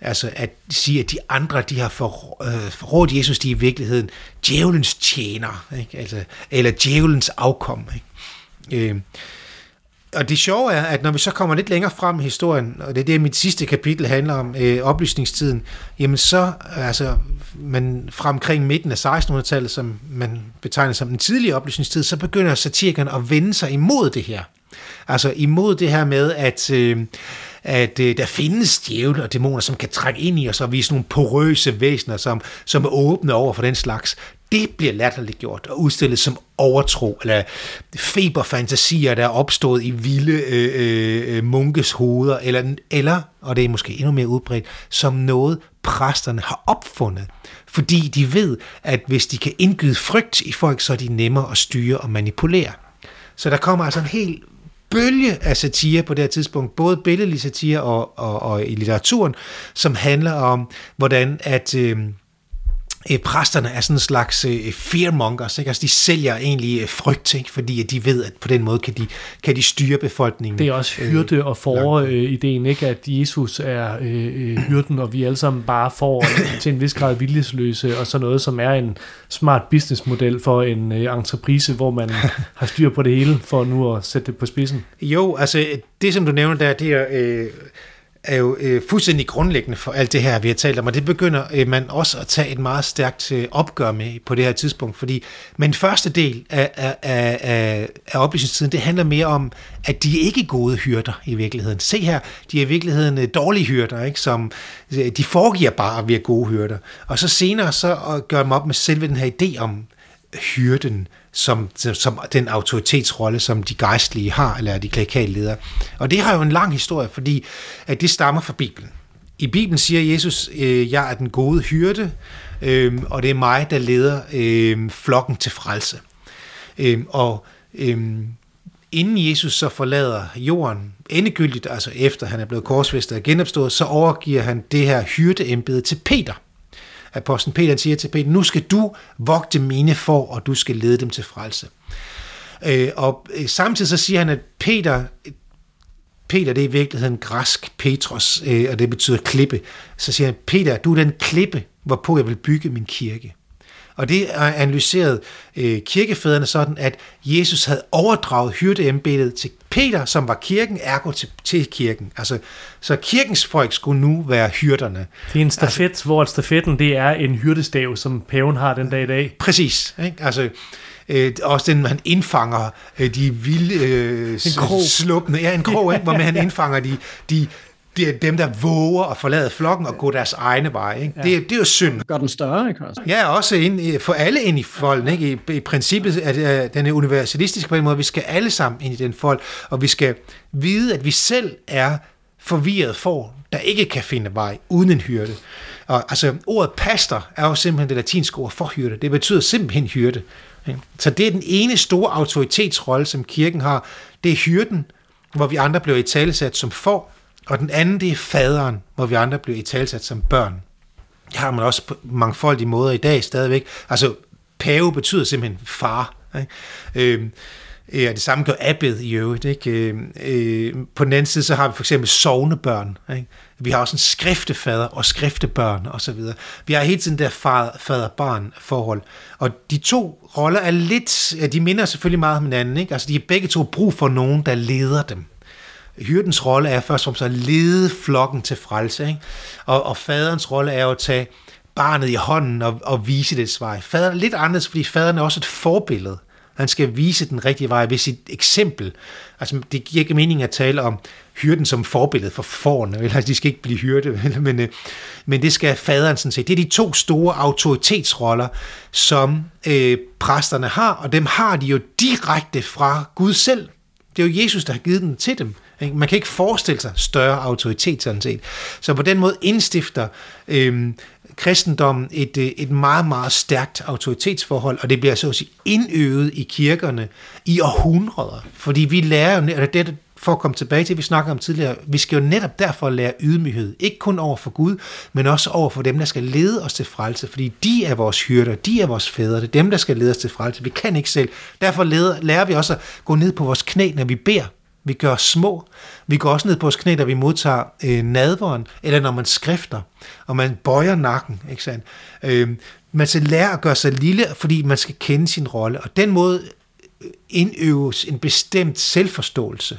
Altså at sige, at de andre, de har øh, forrådt øh, Jesus, de er i virkeligheden djævelens tjener, ikke? Altså, eller djævelens afkom. Ikke? Øh, og det sjove er, at når vi så kommer lidt længere frem i historien, og det er det, mit sidste kapitel handler om, øh, oplysningstiden, jamen så, altså, man fra omkring midten af 1600-tallet, som man betegner som den tidlige oplysningstid, så begynder satirikerne at vende sig imod det her. Altså imod det her med, at, øh, at øh, der findes djævle og dæmoner, som kan trække ind i os og vise nogle porøse væsener, som, som er åbne over for den slags det bliver latterligt gjort og udstillet som overtro, eller feberfantasier, der er opstået i vilde øh, øh, munkes hoveder, eller, eller, og det er måske endnu mere udbredt, som noget præsterne har opfundet. Fordi de ved, at hvis de kan indgyde frygt i folk, så er de nemmere at styre og manipulere. Så der kommer altså en helt bølge af satire på det her tidspunkt, både billedlig satire og, og, og i litteraturen, som handler om, hvordan at... Øh, øh, præsterne er sådan en slags øh, fearmongers, ikke? Altså, de sælger egentlig øh, frygt, ikke? fordi de ved, at på den måde kan de, kan de styre befolkningen. Det er også hyrde og for øh, ideen, ikke? at Jesus er øh, øh, hyrden, og vi alle sammen bare får til en vis grad viljesløse, og så noget, som er en smart businessmodel for en øh, entreprise, hvor man [laughs] har styr på det hele, for nu at sætte det på spidsen. Jo, altså det, som du nævner der, det er... Øh, er jo øh, fuldstændig grundlæggende for alt det her, vi har talt om, og det begynder øh, man også at tage et meget stærkt øh, opgør med på det her tidspunkt, fordi men første del af, af, af, af oplysningstiden, det handler mere om, at de er ikke gode hyrder i virkeligheden. Se her, de er i virkeligheden øh, dårlige hyrder, ikke? som øh, de foregiver bare at være gode hyrder. Og så senere så gør man op med selve den her idé om hyrden, som, som den autoritetsrolle, som de gejstlige har, eller de klerikale ledere. Og det har jo en lang historie, fordi at det stammer fra Bibelen. I Bibelen siger Jesus, øh, jeg er den gode hyrde, øh, og det er mig, der leder øh, flokken til frelse. Øh, og øh, inden Jesus så forlader jorden endegyldigt, altså efter han er blevet korsfæstet og genopstået, så overgiver han det her hyrdeembede til Peter. Apostlen Peter siger til Peter, nu skal du vogte mine for, og du skal lede dem til frelse. Øh, og øh, samtidig så siger han, at Peter, Peter det er i virkeligheden græsk Petros, øh, og det betyder klippe. Så siger han, Peter, du er den klippe, hvorpå jeg vil bygge min kirke. Og det er analyseret øh, kirkefædrene sådan, at Jesus havde overdraget hyrdeembedet til Peter, som var kirken, ergo til, til kirken. Altså, så kirkens folk skulle nu være hyrderne. Det er en stafet, altså, hvor stafetten det er en hyrdestav, som paven har den dag i dag. Præcis. Ikke? Altså, øh, også den, man indfanger øh, de vilde øh, en krog. sluppende, ja, en krog, ikke? hvor man han indfanger de, de det er dem, der våger at forlade flokken og gå deres egne veje. Ikke? Ja. Det, det er jo synd. Gør den større, ikke også? Ja, også ind, for alle ind i folden. Ikke? I, I princippet er det, den er universalistisk på en måde. Vi skal alle sammen ind i den fold, og vi skal vide, at vi selv er forvirret for, der ikke kan finde vej uden en hyrde. Og altså, ordet pastor er jo simpelthen det latinske ord for hyrde. Det betyder simpelthen hyrde. Ikke? Så det er den ene store autoritetsrolle, som kirken har. Det er hyrden, hvor vi andre bliver i talesat som får, og den anden, det er faderen, hvor vi andre bliver italsat som børn. Det har man også på mangfoldige måder i dag stadigvæk. Altså, pave betyder simpelthen far. Ikke? Øhm, øh, Ja, det samme gør abbed i øvrigt. Ikke? Øh, øh, på den anden side, så har vi for eksempel sovnebørn. Ikke? Vi har også en skriftefader og skriftebørn osv. Vi har hele tiden der fader-barn forhold. Og de to roller er lidt, ja, de minder selvfølgelig meget om hinanden. Ikke? Altså, de er begge to brug for nogen, der leder dem hyrdens rolle er først og fremmest at lede flokken til frelse, ikke? Og, og faderens rolle er jo at tage barnet i hånden og, og vise det vej. Faderen er lidt anderledes, fordi faderen er også et forbillede. Han skal vise den rigtige vej ved sit eksempel. Altså, det giver ikke mening at tale om hyrden som forbillede for forne, eller altså, de skal ikke blive hyrde, men, øh, men det skal faderen sådan set. Det er de to store autoritetsroller, som øh, præsterne har, og dem har de jo direkte fra Gud selv. Det er jo Jesus, der har givet den til dem. Man kan ikke forestille sig større autoritet sådan set. Så på den måde indstifter øh, kristendommen et, øh, et meget, meget stærkt autoritetsforhold, og det bliver så at sige indøvet i kirkerne i århundreder. Fordi vi lærer jo, eller det for at komme tilbage til, vi snakker om tidligere, vi skal jo netop derfor lære ydmyghed. Ikke kun over for Gud, men også over for dem, der skal lede os til frelse. Fordi de er vores hyrder, de er vores fædre, det er dem, der skal lede os til frelse. Vi kan ikke selv. Derfor lærer vi også at gå ned på vores knæ, når vi beder. Vi gør os små. Vi går også ned på vores knæ, når vi modtager øh, nadveren, eller når man skrifter, og man bøjer nakken. Ikke sandt? Øh, man skal lære at gøre sig lille, fordi man skal kende sin rolle, og den måde øh, indøves en bestemt selvforståelse.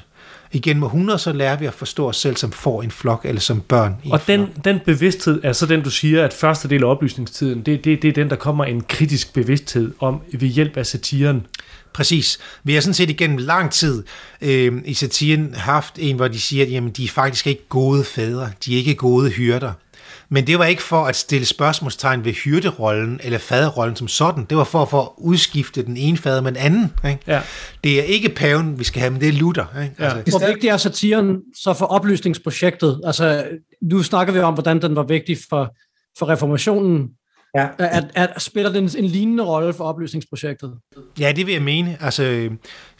Igen med 100, så lærer vi at forstå os selv som får en flok, eller som børn i Og den, den bevidsthed er så den, du siger, at første del af oplysningstiden, det, det, det er den, der kommer en kritisk bevidsthed om ved hjælp af satiren. Præcis. Vi har sådan set igennem lang tid øh, i satiren haft en, hvor de siger, at jamen, de er faktisk ikke gode fædre, de er ikke gode hyrder. Men det var ikke for at stille spørgsmålstegn ved hyrderollen eller faderrollen som sådan. Det var for at få udskifte den ene fader med den anden. Ikke? Ja. Det er ikke paven, vi skal have, men det er Luther. Ikke? Ja. Altså, Hvor vigtig er satiren så for oplysningsprojektet? Altså, nu snakker vi om, hvordan den var vigtig for, for reformationen, Ja. At, at, spiller den en lignende rolle for oplysningsprojektet? Ja, det vil jeg mene. Altså,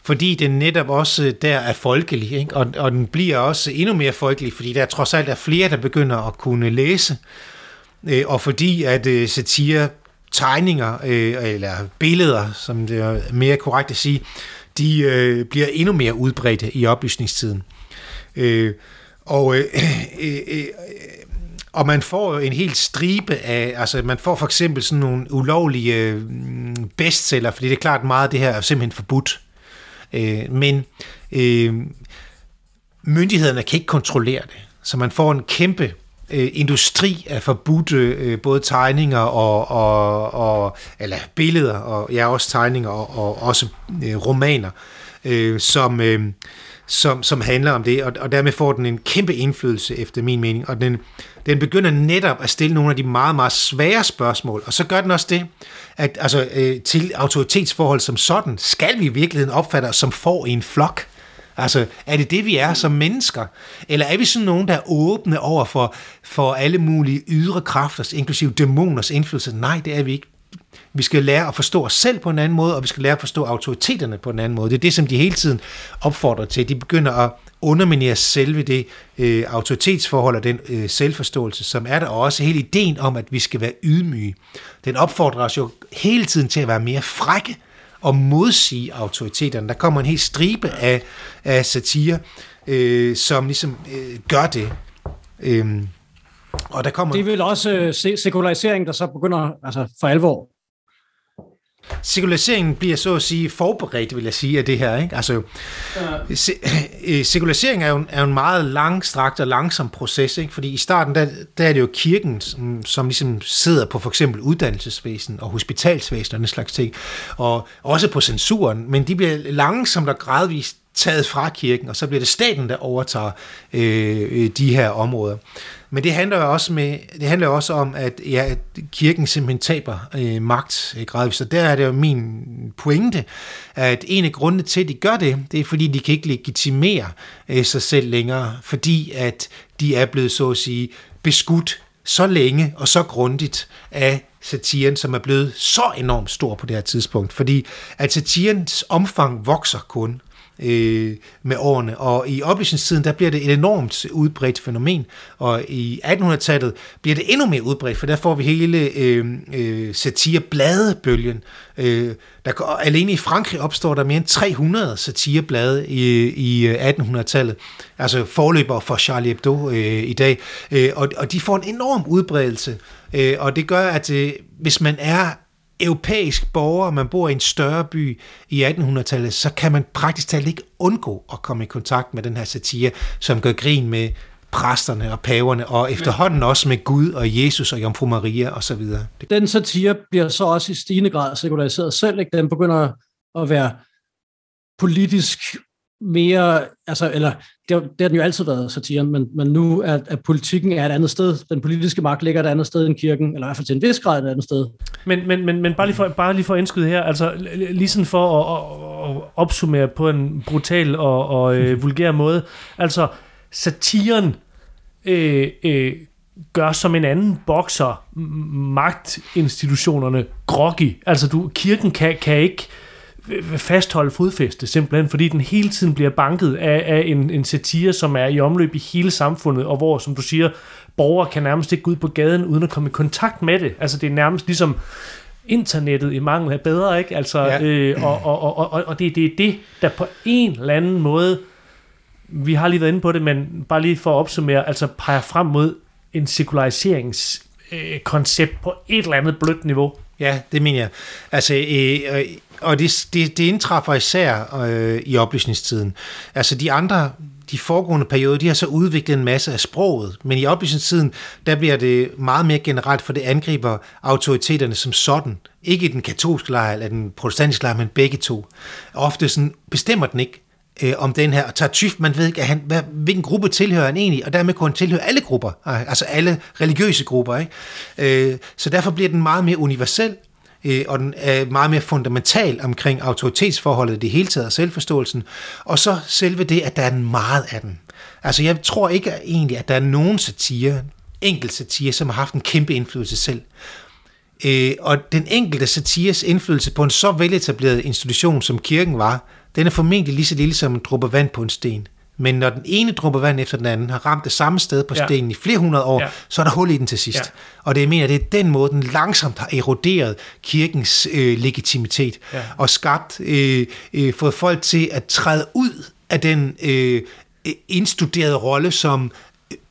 fordi den netop også der er folkelig, ikke? Og, og den bliver også endnu mere folkelig, fordi der trods alt er flere, der begynder at kunne læse, øh, og fordi at øh, satire tegninger, øh, eller billeder, som det er mere korrekt at sige, de øh, bliver endnu mere udbredte i oplysningstiden. Øh, og øh, [clears throat] øh, øh, og man får jo en hel stribe af, altså man får for eksempel sådan nogle ulovlige mm, bestseller, fordi det er klart meget af det her er simpelthen forbudt. Øh, men øh, myndighederne kan ikke kontrollere det. Så man får en kæmpe øh, industri af forbudte øh, både tegninger og, og, og eller billeder og ja også tegninger og, og også øh, romaner, øh, som øh, som, som handler om det, og, og dermed får den en kæmpe indflydelse, efter min mening, og den, den begynder netop at stille nogle af de meget, meget svære spørgsmål, og så gør den også det, at altså, øh, til autoritetsforhold som sådan, skal vi i virkeligheden opfatte os som får i en flok? Altså, er det det, vi er som mennesker? Eller er vi sådan nogen, der er åbne over for, for alle mulige ydre kræfters, inklusive dæmoners indflydelse? Nej, det er vi ikke vi skal lære at forstå os selv på en anden måde, og vi skal lære at forstå autoriteterne på en anden måde. Det er det, som de hele tiden opfordrer til. De begynder at underminere selve det øh, autoritetsforhold og den øh, selvforståelse, som er der, og også hele ideen om, at vi skal være ydmyge. Den opfordrer os jo hele tiden til at være mere frække og modsige autoriteterne. Der kommer en hel stribe af, af satire, øh, som ligesom øh, gør det. Øh, og der kommer... Det er vel også øh, sekularisering, der så begynder altså for alvor sekulariseringen bliver så at sige forberedt, vil jeg sige, af det her. Ikke? Altså, ja. se, [clears throat] øh, sekularisering er jo, er jo en meget langstrakt og langsom proces, ikke? fordi i starten, der, der er det jo kirken, som, som ligesom sidder på for eksempel uddannelsesvæsen og hospitalsvæsen og den slags ting, og også på censuren, men de bliver langsomt og gradvist taget fra kirken, og så bliver det staten, der overtager øh, øh de her områder. Men det handler jo også, med, det handler også om, at ja, kirken simpelthen taber øh, magt øh, gradvist. Og der er det jo min pointe, at en af grundene til, at de gør det, det er fordi, de kan ikke legitimere øh, sig selv længere, fordi at de er blevet, så at sige, beskudt så længe og så grundigt af satiren, som er blevet så enormt stor på det her tidspunkt. Fordi at satirens omfang vokser kun, øh, med årene. Og i oplysningstiden, der bliver det et enormt udbredt fænomen, og i 1800-tallet bliver det endnu mere udbredt, for der får vi hele øh, øh, satirebladebølgen. Øh, der, alene i Frankrig opstår der mere end 300 satireblade i, i øh, 1800-tallet, altså forløber for Charlie Hebdo øh, i dag, øh, og, og de får en enorm udbredelse, øh, og det gør, at øh, hvis man er europæisk borger, og man bor i en større by i 1800-tallet, så kan man praktisk talt ikke undgå at komme i kontakt med den her satire, som gør grin med præsterne og paverne, og efterhånden også med Gud og Jesus og Jomfru Maria osv. Den satire bliver så også i stigende grad sekulariseret selv. Ikke? Den begynder at være politisk mere, altså, eller det, det har den jo altid været satiren, men, men nu er at politikken er et andet sted. Den politiske magt ligger et andet sted end kirken, eller i hvert fald til en vis grad et andet sted. Men, men, men, men bare, lige for, bare lige for at indskyde her, altså lige sådan for at, at, at opsummere på en brutal og, og øh, [laughs] vulgær måde, altså satiren øh, øh, gør som en anden bokser magtinstitutionerne groggy. Altså du, kirken kan, kan ikke fastholde fodfæste, simpelthen fordi den hele tiden bliver banket af, af en, en satire, som er i omløb i hele samfundet, og hvor, som du siger, borgere kan nærmest ikke gå ud på gaden uden at komme i kontakt med det. Altså det er nærmest ligesom internettet i mangel af bedre, ikke? Altså, ja. øh, og, og, og, og, og det, det er det, der på en eller anden måde, vi har lige været inde på det, men bare lige for at opsummere, altså peger frem mod en sekulariseringskoncept øh, på et eller andet blødt niveau. Ja, det mener jeg. Altså, øh, og det, det, det indtræffer især øh, i oplysningstiden. Altså de andre, de foregående perioder, de har så udviklet en masse af sproget, men i oplysningstiden, der bliver det meget mere generelt, for det angriber autoriteterne som sådan. Ikke i den katolske lejr eller den protestantiske lejr, men begge to. Ofte sådan bestemmer den ikke, øh, om den her, og tager tyft, man ved ikke, at han, hvad, hvilken gruppe tilhører han egentlig, og dermed kunne han tilhøre alle grupper, altså alle religiøse grupper. Ikke? Øh, så derfor bliver den meget mere universel, øh, og den er meget mere fundamental omkring autoritetsforholdet i det hele taget og selvforståelsen, og så selve det, at der er meget af den. Altså jeg tror ikke egentlig, at der er nogen satire, enkelt satire, som har haft en kæmpe indflydelse selv. Øh, og den enkelte satires indflydelse på en så veletableret institution, som kirken var, den er formentlig lige så lille som en dråbe vand på en sten. Men når den ene dråbe vand efter den anden har ramt det samme sted på stenen ja. i flere hundrede år, ja. så er der hul i den til sidst. Ja. Og det jeg mener, det er den måde, den langsomt har eroderet kirkens øh, legitimitet, ja. og skabt, øh, øh, fået folk til at træde ud af den øh, indstuderede rolle som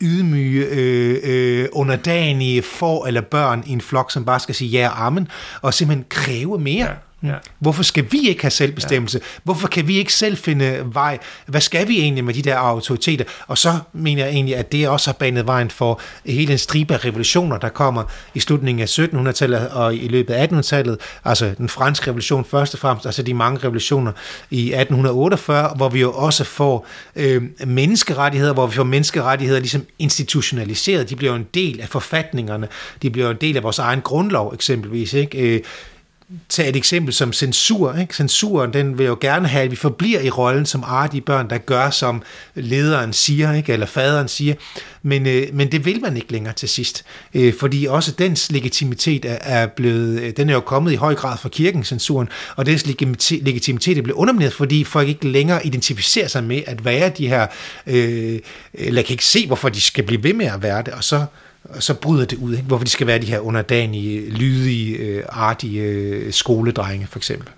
ydmyge, øh, øh, underdanige for eller børn i en flok, som bare skal sige ja og amen, og simpelthen kræve mere. Ja. Ja. Hvorfor skal vi ikke have selvbestemmelse? Ja. Hvorfor kan vi ikke selv finde vej? Hvad skal vi egentlig med de der autoriteter? Og så mener jeg egentlig, at det også har banet vejen for hele en stribe af revolutioner, der kommer i slutningen af 1700-tallet og i løbet af 1800-tallet. Altså den franske revolution først og fremmest, altså de mange revolutioner i 1848, hvor vi jo også får øh, menneskerettigheder, hvor vi får menneskerettigheder ligesom institutionaliseret. De bliver jo en del af forfatningerne. De bliver jo en del af vores egen grundlov eksempelvis. Ikke? Øh, tage et eksempel som censur. Ikke? Censuren, den vil jo gerne have, at vi forbliver i rollen som artige børn, der gør, som lederen siger, ikke? eller faderen siger. Men, øh, men det vil man ikke længere til sidst. Øh, fordi også dens legitimitet er, er blevet, øh, den er jo kommet i høj grad fra kirken, censuren, og dens legitimitet er blevet undermineret, fordi folk ikke længere identificerer sig med at være de her, øh, eller kan ikke se, hvorfor de skal blive ved med at være det, og så og så bryder det ud, ikke? hvorfor de skal være de her underdanige, lydige, øh, artige øh, skoledrenge, for eksempel.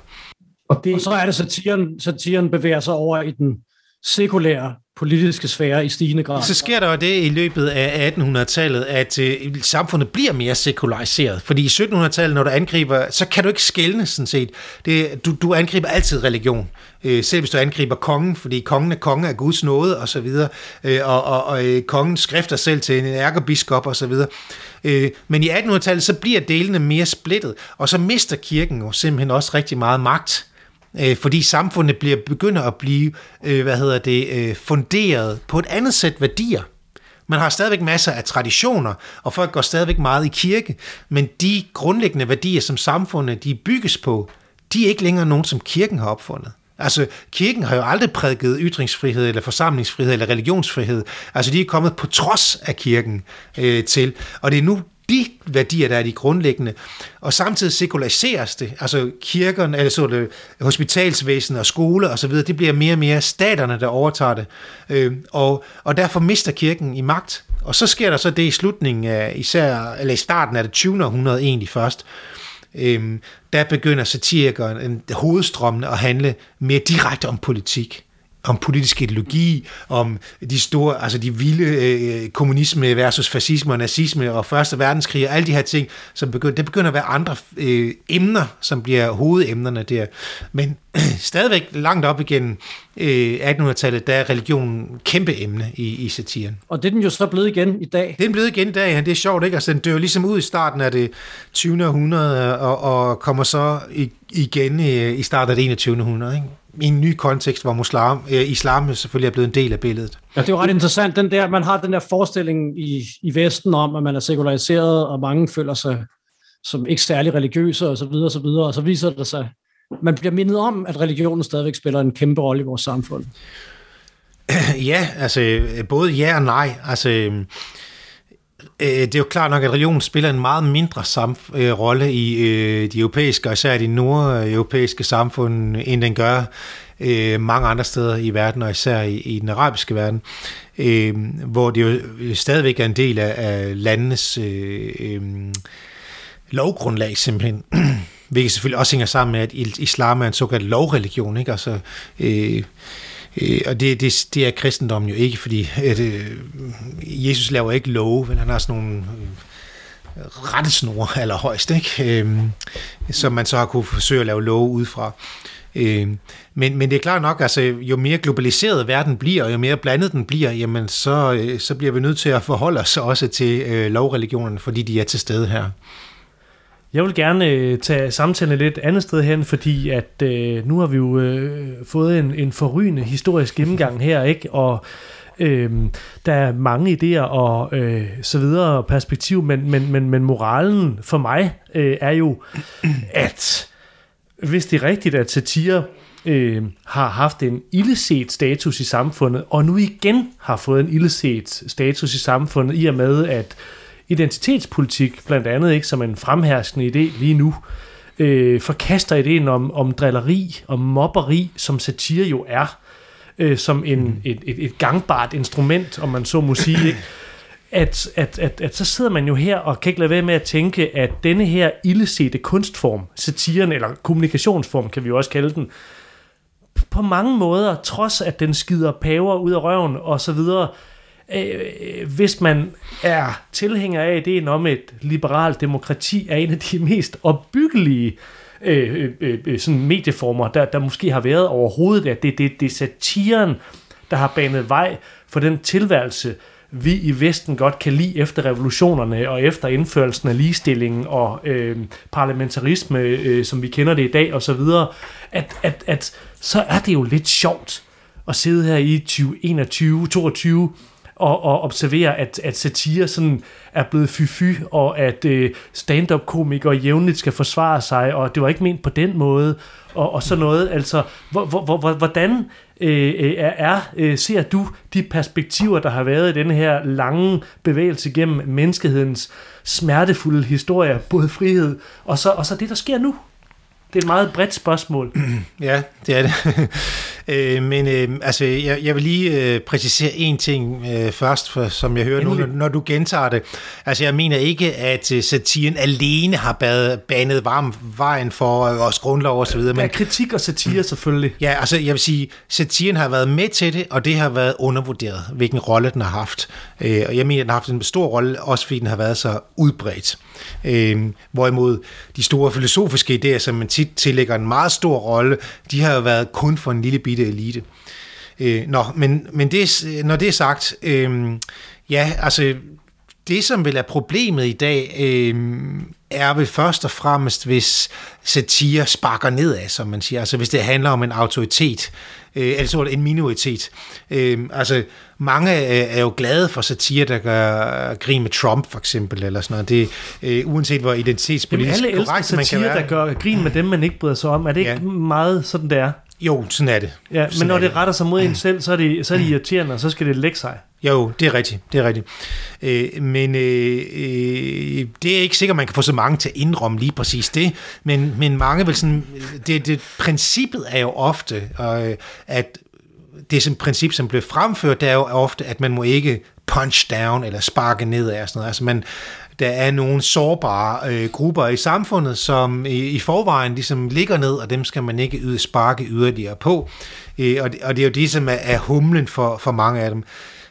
Og, det... og så er det, satiren, satiren bevæger sig over i den sekulære politiske sfære i stigende grad. Så sker der jo det i løbet af 1800-tallet, at øh, samfundet bliver mere sekulariseret. Fordi i 1700-tallet, når du angriber, så kan du ikke skælne sådan set. Det, du, du angriber altid religion. Øh, selv hvis du angriber kongen, fordi kongen er konge af Guds nåde og så videre, øh, og, og, og øh, kongen skrifter selv til en ærkebiskop og så videre. Øh, men i 1800-tallet, så bliver delene mere splittet, og så mister kirken jo simpelthen også rigtig meget magt øh, fordi samfundet bliver begynder at blive, øh, hvad hedder det, øh, funderet på et andet sæt værdier. Man har stadigvæk masser af traditioner, og folk går stadigvæk meget i kirke, men de grundlæggende værdier, som samfundet de bygges på, de er ikke længere nogen, som kirken har opfundet. Altså, kirken har jo aldrig prædiket ytringsfrihed, eller forsamlingsfrihed, eller religionsfrihed. Altså, de er kommet på trods af kirken øh, til. Og det er nu de værdier, der er de grundlæggende. Og samtidig sekulariseres det. Altså kirkerne, altså det, hospitalsvæsen og skole og så videre, det bliver mere og mere staterne, der overtager det. Øh, og, og derfor mister kirken i magt. Og så sker der så det i slutningen af, især, eller i starten af det 20. århundrede egentlig først, øh, der begynder satirikeren, øh, hovedstrømmen, at handle mere direkte om politik om politisk ideologi, om de store, altså de vilde øh, kommunisme versus fascisme og nazisme og første verdenskrig og alle de her ting, som begynder, det begynder at være andre øh, emner, som bliver hovedemnerne der. Men øh, [clears throat] stadigvæk langt op igen øh, 1800-tallet, der er religion kæmpe emne i, i satiren. Og det er den jo så blevet igen i dag. Det er den blevet igen i dag, ja. det er sjovt, ikke? Altså, den dør ligesom ud i starten af det 20. århundrede, og, og kommer så igen i, i starten af det 21. århundrede, ikke? I en ny kontekst, hvor muslim, øh, islam selvfølgelig er blevet en del af billedet. Ja, det er jo ret interessant, den der, man har den der forestilling i, i Vesten om, at man er sekulariseret, og mange føler sig som ikke særlig religiøse og så videre, og så videre, og så viser det sig, man bliver mindet om, at religionen stadigvæk spiller en kæmpe rolle i vores samfund. [clears throat] Ja, altså både ja og nej. Altså, Øh, Øh, det er jo klart nok, at religion spiller en meget mindre samf- øh, rolle i øh, de europæiske, og især de nordeuropæiske samfund, end den gør øh, mange andre steder i verden, og især i, i den arabiske verden, øh, hvor det jo øh, stadigvæk er en del af, af landenes øh, øh, lovgrundlag simpelthen. [clears throat] Hvilket selvfølgelig også hænger sammen med, at islam er en såkaldt lovreligion, ikke? Altså, Øh, Øh, og det, det, det er kristendommen jo ikke, fordi at, øh, Jesus laver ikke love, men han har sådan nogle øh, rettesnore allerhøjst, ikke? Øh, som man så har kunne forsøge at lave love ud fra. Øh, men, men det er klart nok, altså jo mere globaliseret verden bliver, og jo mere blandet den bliver, jamen så, øh, så bliver vi nødt til at forholde os også til øh, lovreligionerne, fordi de er til stede her. Jeg vil gerne øh, tage samtalen lidt andet sted hen, fordi at øh, nu har vi jo øh, fået en, en forrygende historisk gennemgang [laughs] her, ikke? Og øh, der er mange idéer og øh, så videre perspektiv, men, men, men, men moralen for mig øh, er jo, at hvis det er rigtigt, at satire øh, har haft en illeset status i samfundet, og nu igen har fået en illeset status i samfundet, i og med at identitetspolitik, blandt andet, ikke, som en fremherskende idé lige nu, øh, forkaster ideen om, om drilleri og mobberi, som satire jo er, øh, som en, mm. et, et, et gangbart instrument, om man så må sige, ikke? At, at, at, at så sidder man jo her og kan ikke lade være med at tænke, at denne her ildesete kunstform, satiren eller kommunikationsform, kan vi jo også kalde den, på mange måder, trods at den skider paver ud af røven og så videre, øh, hvis man er tilhænger af ideen om et liberalt demokrati, er en af de mest opbyggelige øh, øh, øh, øh, sådan medieformer, der, der måske har været overhovedet, at det, det, det er satiren, der har banet vej for den tilværelse, vi i Vesten godt kan lide efter revolutionerne og efter indførelsen af ligestilling og øh, parlamentarisme, øh, som vi kender det i dag og så videre, at, at, at så er det jo lidt sjovt at sidde her i 2021, 22 og, og observere, at, at satire sådan er blevet fy-fy, og at øh, stand-up-komikere jævnligt skal forsvare sig, og det var ikke ment på den måde, og, og sådan noget. Altså, hvor, hvor, hvor, hvordan øh, øh, er, er øh, ser du de perspektiver, der har været i den her lange bevægelse gennem menneskehedens smertefulde historie, både frihed, og så, og så det, der sker nu? Det er et meget bredt spørgsmål. [clears throat] Ja, det er det øh, men øh, altså, jeg, jeg vil lige øh, præcisere en ting øh, først, for, som jeg hører Endelig. nu, når, når du gentager det. Altså, jeg mener ikke, at øh, satiren alene har bad, banet varm vejen for øh, os grundlov og så videre. Men, ja, kritik og satire selvfølgelig. Ja, altså, jeg vil sige, satiren har været med til det, og det har været undervurderet, hvilken rolle den har haft. Øh, og jeg mener, den har haft en stor rolle, også fordi den har været så udbredt. Øh, hvorimod de store filosofiske idéer, som man tit tillægger en meget stor rolle, de har jo været kun for en lille bitte elite. Øh, nå, men, men det, når det er sagt, øh, ja, altså det, som vil er problemet i dag, øh, er vel først og fremmest, hvis satire sparker nedad, som man siger. Altså hvis det handler om en autoritet, øh, altså en minoritet. Øh, altså mange er jo glade for satire, der gør grin med Trump for eksempel, eller sådan noget. Det, øh, uanset hvor identitetspolitisk Jamen, alle korrekt satire, man kan være. der gør grin med dem, man ikke bryder sig om. Er det ja. ikke meget sådan, det er? Jo, sådan er det. Ja, men når det retter sig mod en selv, så er det, så er det irriterende, og så skal det lægge sig. Jo, det er rigtigt. Det er rigtigt. Øh, men øh, øh, det er ikke sikkert, man kan få så mange til at indrømme lige præcis det. Men, men mange vil sådan... Det, det, princippet er jo ofte, øh, at det som princip, som blev fremført, det er jo ofte, at man må ikke punch down eller sparke ned af sådan noget. Altså man, der er nogle sårbare øh, grupper i samfundet, som i, i forvejen ligesom ligger ned, og dem skal man ikke yde sparke yderligere på. Øh, og, det, og det er jo det, som er, er humlen for, for mange af dem.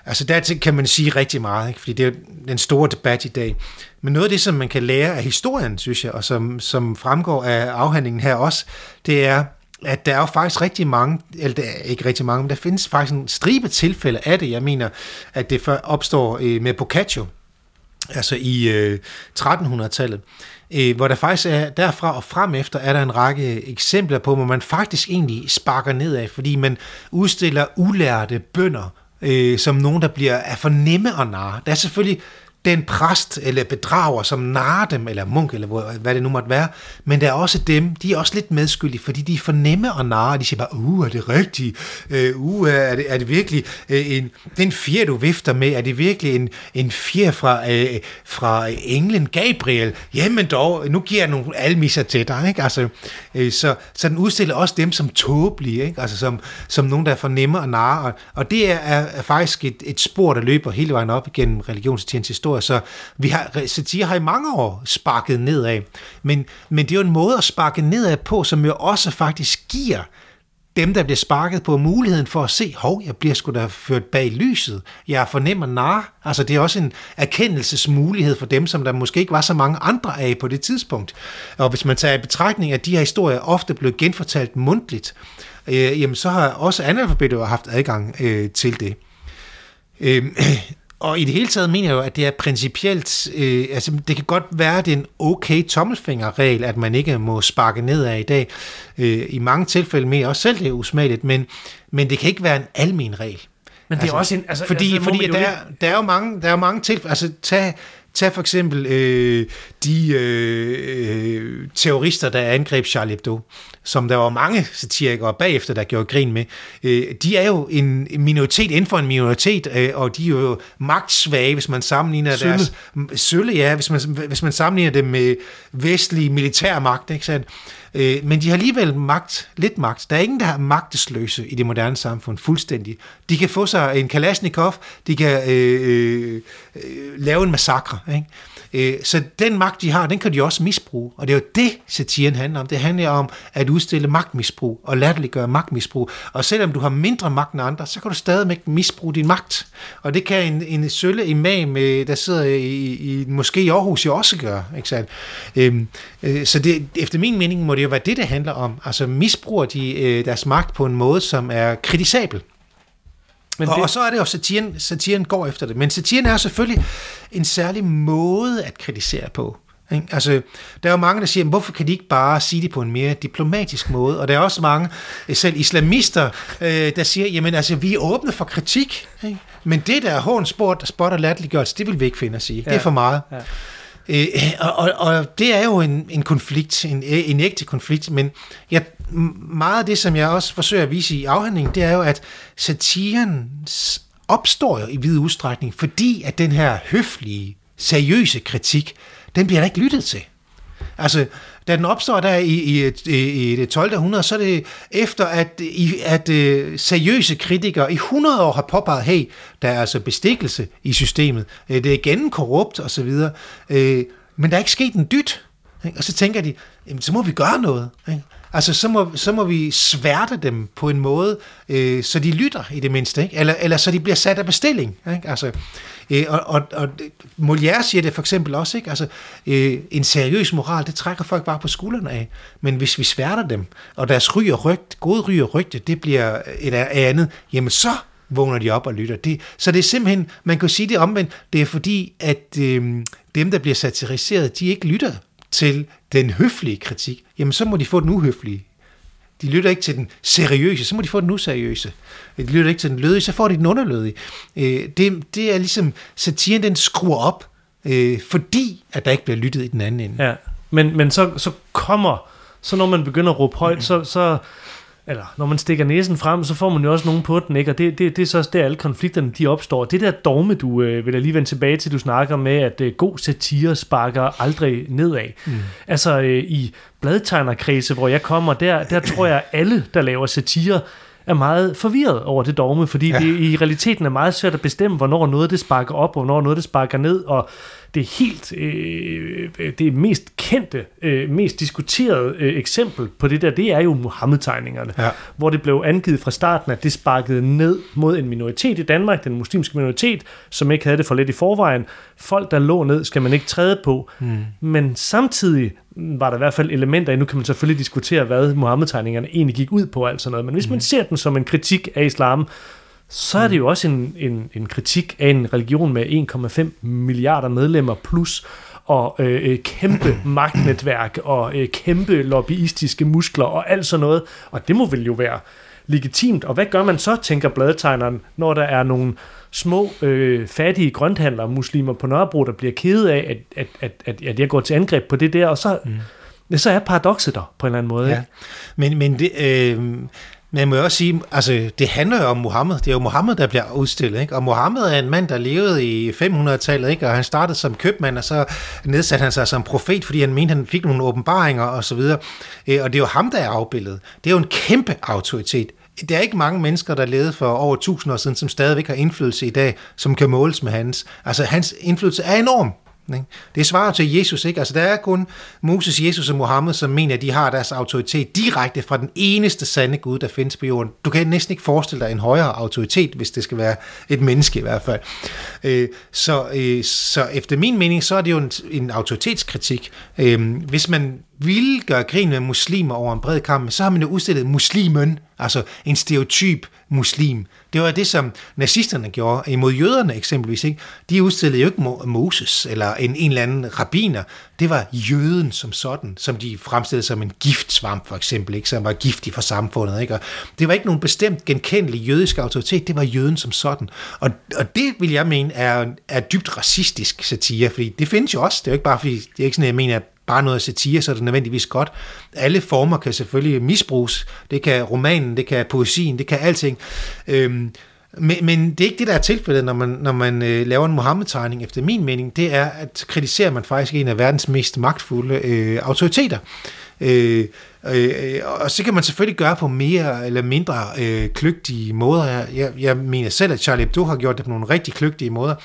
Altså dertil kan man sige rigtig meget, ikke? fordi det er den store debat i dag. Men noget af det, som man kan lære af historien, synes jeg, og som, som fremgår af afhandlingen her også, det er, at der er jo faktisk rigtig mange, eller der er ikke rigtig mange, men der findes faktisk en stribe tilfælde af det. Jeg mener, at det opstår øh, med Boccaccio, altså i øh, 1300-tallet, øh, hvor der faktisk er derfra og frem efter, er der en række eksempler på, hvor man faktisk egentlig sparker nedad, fordi man udstiller ulærte bønder, øh, som nogen, der bliver er for nemme at narre. Der er selvfølgelig den præst eller bedrager, som narrer dem, eller munk, eller hvad det nu måtte være, men der er også dem, de er også lidt medskyldige, fordi de er for nemme at narre, de siger bare, uh, er det rigtigt? Uh, uh er, det, er det virkelig øh, en, den fjer, du vifter med, er det virkelig en, en fjer fra, uh, fra englen Gabriel? Jamen dog, nu giver jeg nogle almisser til dig, ikke? Altså, uh, så, så den udstiller også dem som tåbelige, ikke? Altså som, som nogen, der er for nemme at narre, og, og det er, er faktisk et, et spor, der løber hele vejen op igennem religionstidens historie, historie, så vi har, satire har i mange år sparket nedad. Men, men det er jo en måde at sparke nedad på, som jo også faktisk giver dem, der bliver sparket på muligheden for at se, hov, jeg bliver sgu da ført bag lyset. Jeg fornemmer nar. Altså, det er også en erkendelsesmulighed for dem, som der måske ikke var så mange andre af på det tidspunkt. Og hvis man tager i betragtning, at de her historier ofte blev genfortalt mundtligt, øh, jamen så har også analfabeter haft adgang øh, til det. Øh, [clears throat] og i det hele taget mener jeg jo, at det er principielt, øh, altså det kan godt være, at det er en okay tommelfingerregel, at man ikke må sparke nedad i dag. Øh, I mange tilfælde mener jeg også selv, det er usmageligt, men, men det kan ikke være en almen regel. Men det er altså, også en... Altså, fordi altså, fordi der, der, er jo mange, der er jo mange tilfælde, altså tag, tag for eksempel øh, de øh, terrorister, der angreb Charlie Hebdo som der var mange satirikere bagefter, der gjorde grin med, øh, de er jo en minoritet inden for en minoritet, øh, og de er jo magtsvage, hvis man sammenligner sølle. deres... Sølle, ja, hvis man, hvis man sammenligner dem med vestlig militærmagt, ikke sandt? Øh, men de har alligevel magt, lidt magt. Der er ingen, der er magtesløse i det moderne samfund, fuldstændig. De kan få sig en Kalashnikov, de kan øh, øh, øh, lave en massakre, ikke? Øh, så den magt, de har, den kan de også misbruge. Og det er jo det, satiren handler om. Det handler om at udstille magtmisbrug og latterliggøre magtmisbrug. Og selvom du har mindre magt end andre, så kan du stadig misbruge din magt. Og det kan en, en sølle imam, øh, der sidder i, i måske i Aarhus, jo også gøre. Ikke sandt? Øhm, øh, så det, efter min mening må det jo være det, det handler om. Altså misbruger de øh, deres magt på en måde, som er kritisabel. Men og, det... og så er det jo, satiren, satiren går efter det. Men satiren er selvfølgelig en særlig måde at kritisere på. Ikke? Altså, der er jo mange, der siger, hvorfor kan de ikke bare sige det på en mere diplomatisk måde? Og der er også mange, selv islamister, øh, der siger, jamen altså, vi er åbne for kritik. Ikke? Men det der hån, sport, spot og latterliggørelse, det vil vi ikke finde os i. Ja. Det er for meget. Ja. Øh, og, og, og det er jo en, en konflikt, en, en ægte konflikt, men jeg, meget af det, som jeg også forsøger at vise i afhandlingen, det er jo, at satiren opstår jo i vid udstrækning, fordi at den her høflige, seriøse kritik, den bliver der ikke lyttet til. Altså, da den opstår der i, i, i, i det 12. århundrede, så er det efter, at, i, at øh, seriøse kritikere i 100 år har påpeget, hey, der er altså bestikkelse i systemet, øh, det er igen korrupt osv., uh, øh, men der er ikke sket en dyt. Ikke? Og så tænker de, jamen, så må vi gøre noget. Ikke? Altså, så må, så må vi sværte dem på en måde, øh, så de lytter i det mindste, ikke? Eller, eller så de bliver sat af bestilling. Ikke? Altså, øh, og, og, og Molière siger det for eksempel også, ikke? Altså, øh, en seriøs moral, det trækker folk bare på skuldrene af. Men hvis vi sværter dem, og deres ry og rygt, gode ry og rygte, det bliver et andet, jamen så vågner de op og lytter. Det, så det er simpelthen, man kan sige det omvendt, det er fordi, at øh, dem, der bliver satiriseret, de ikke lytter til den høflige kritik, jamen så må de få den uhøflige. De lytter ikke til den seriøse, så må de få den useriøse. De lytter ikke til den lødige, så får de den underlødige. Øh, det, det er ligesom, satiren den skruer op, øh, fordi at der ikke bliver lyttet i den anden ende. Ja, men, men så, så kommer, så når man begynder at råbe højt, så, så eller når man stikker næsen frem, så får man jo også nogen på den, ikke? og det, det, det er så også der, alle konflikterne de opstår. Det der dogme, du øh, vil jeg lige vende tilbage til, du snakker med, at øh, god satire sparker aldrig nedad. Mm. Altså øh, i bladtegnerkredse, hvor jeg kommer, der, der tror jeg, alle, der laver satire, er meget forvirret over det dogme, fordi ja. det i realiteten er meget svært at bestemme, hvornår noget det sparker op, og hvornår noget det sparker ned, og det helt øh, det mest kendte, øh, mest diskuterede øh, eksempel på det der, det er jo Mohammed-tegningerne, ja. hvor det blev angivet fra starten, at det sparkede ned mod en minoritet i Danmark, den muslimske minoritet, som ikke havde det for lidt i forvejen. Folk, der lå ned, skal man ikke træde på. Mm. Men samtidig var der i hvert fald elementer i, nu kan man selvfølgelig diskutere, hvad Mohammed-tegningerne egentlig gik ud på, altså noget. men hvis mm. man ser den som en kritik af islam, så er det jo også en, en, en kritik af en religion med 1,5 milliarder medlemmer plus, og øh, øh kæmpe [clears throat] magtnetværk, og øh, kæmpe lobbyistiske muskler, og alt sådan noget. Og det må vel jo være legitimt. Og hvad gør man så, tænker bladetegneren, når der er nogle små, øh, fattige grønthandlere, muslimer på Nørrebro, der bliver kede af, at, at, at, at, at jeg går til angreb på det der, og så... Mm. Så er paradokset der på en eller anden måde. Ja. Ikke? Men, men det, øh, men jeg må også sige, altså det handler jo om Mohammed. Det er jo Mohammed, der bliver udstillet. Ikke? Og Mohammed er en mand, der levede i 500-tallet, ikke? og han startede som købmand, og så nedsatte han sig som profet, fordi han mente, han fik nogle åbenbaringer osv. Øh, og det er jo ham, der er afbildet. Det er jo en kæmpe autoritet. Der er ikke mange mennesker, der levede for over 1000 år siden, som stadigvæk har indflydelse i dag, som kan måles med hans. Altså hans indflydelse er enorm. Ikke? Det svarer til Jesus, ikke? Altså, der er kun Moses, Jesus og Mohammed, som mener, at de har deres autoritet direkte fra den eneste sande Gud, der findes på jorden. Du kan næsten ikke forestille dig en højere autoritet, hvis det skal være et menneske i hvert fald. Øh, så, øh, så efter min mening, så er det jo en, en autoritetskritik. Øh, hvis man ville gøre grin med muslimer over en bred kamp, så har man jo udstillet muslimen, altså en stereotyp muslim. Det var det, som nazisterne gjorde imod jøderne eksempelvis. Ikke? De udstillede jo ikke Moses eller en, en eller anden rabbiner. Det var jøden som sådan, som de fremstillede som en giftsvamp for eksempel, ikke? som var giftig for samfundet. Ikke? Og det var ikke nogen bestemt genkendelig jødisk autoritet, det var jøden som sådan. Og, og det vil jeg mene er, er dybt racistisk satire, fordi det findes jo også. Det er jo ikke bare fordi, det er ikke sådan, at jeg mener, at bare noget satire, så er det nødvendigvis godt. Alle former kan selvfølgelig misbruges. Det kan romanen, det kan poesien, det kan alting. Øhm, men, men det er ikke det, der er tilfældet, når man, når man øh, laver en Mohammed-tegning, efter min mening. Det er, at kritiserer man faktisk en af verdens mest magtfulde øh, autoriteter. Øh, øh, og så kan man selvfølgelig gøre på mere eller mindre øh, kløgtige måder. Jeg, jeg mener selv, at Charlie Hebdo har gjort det på nogle rigtig kløgtige måder.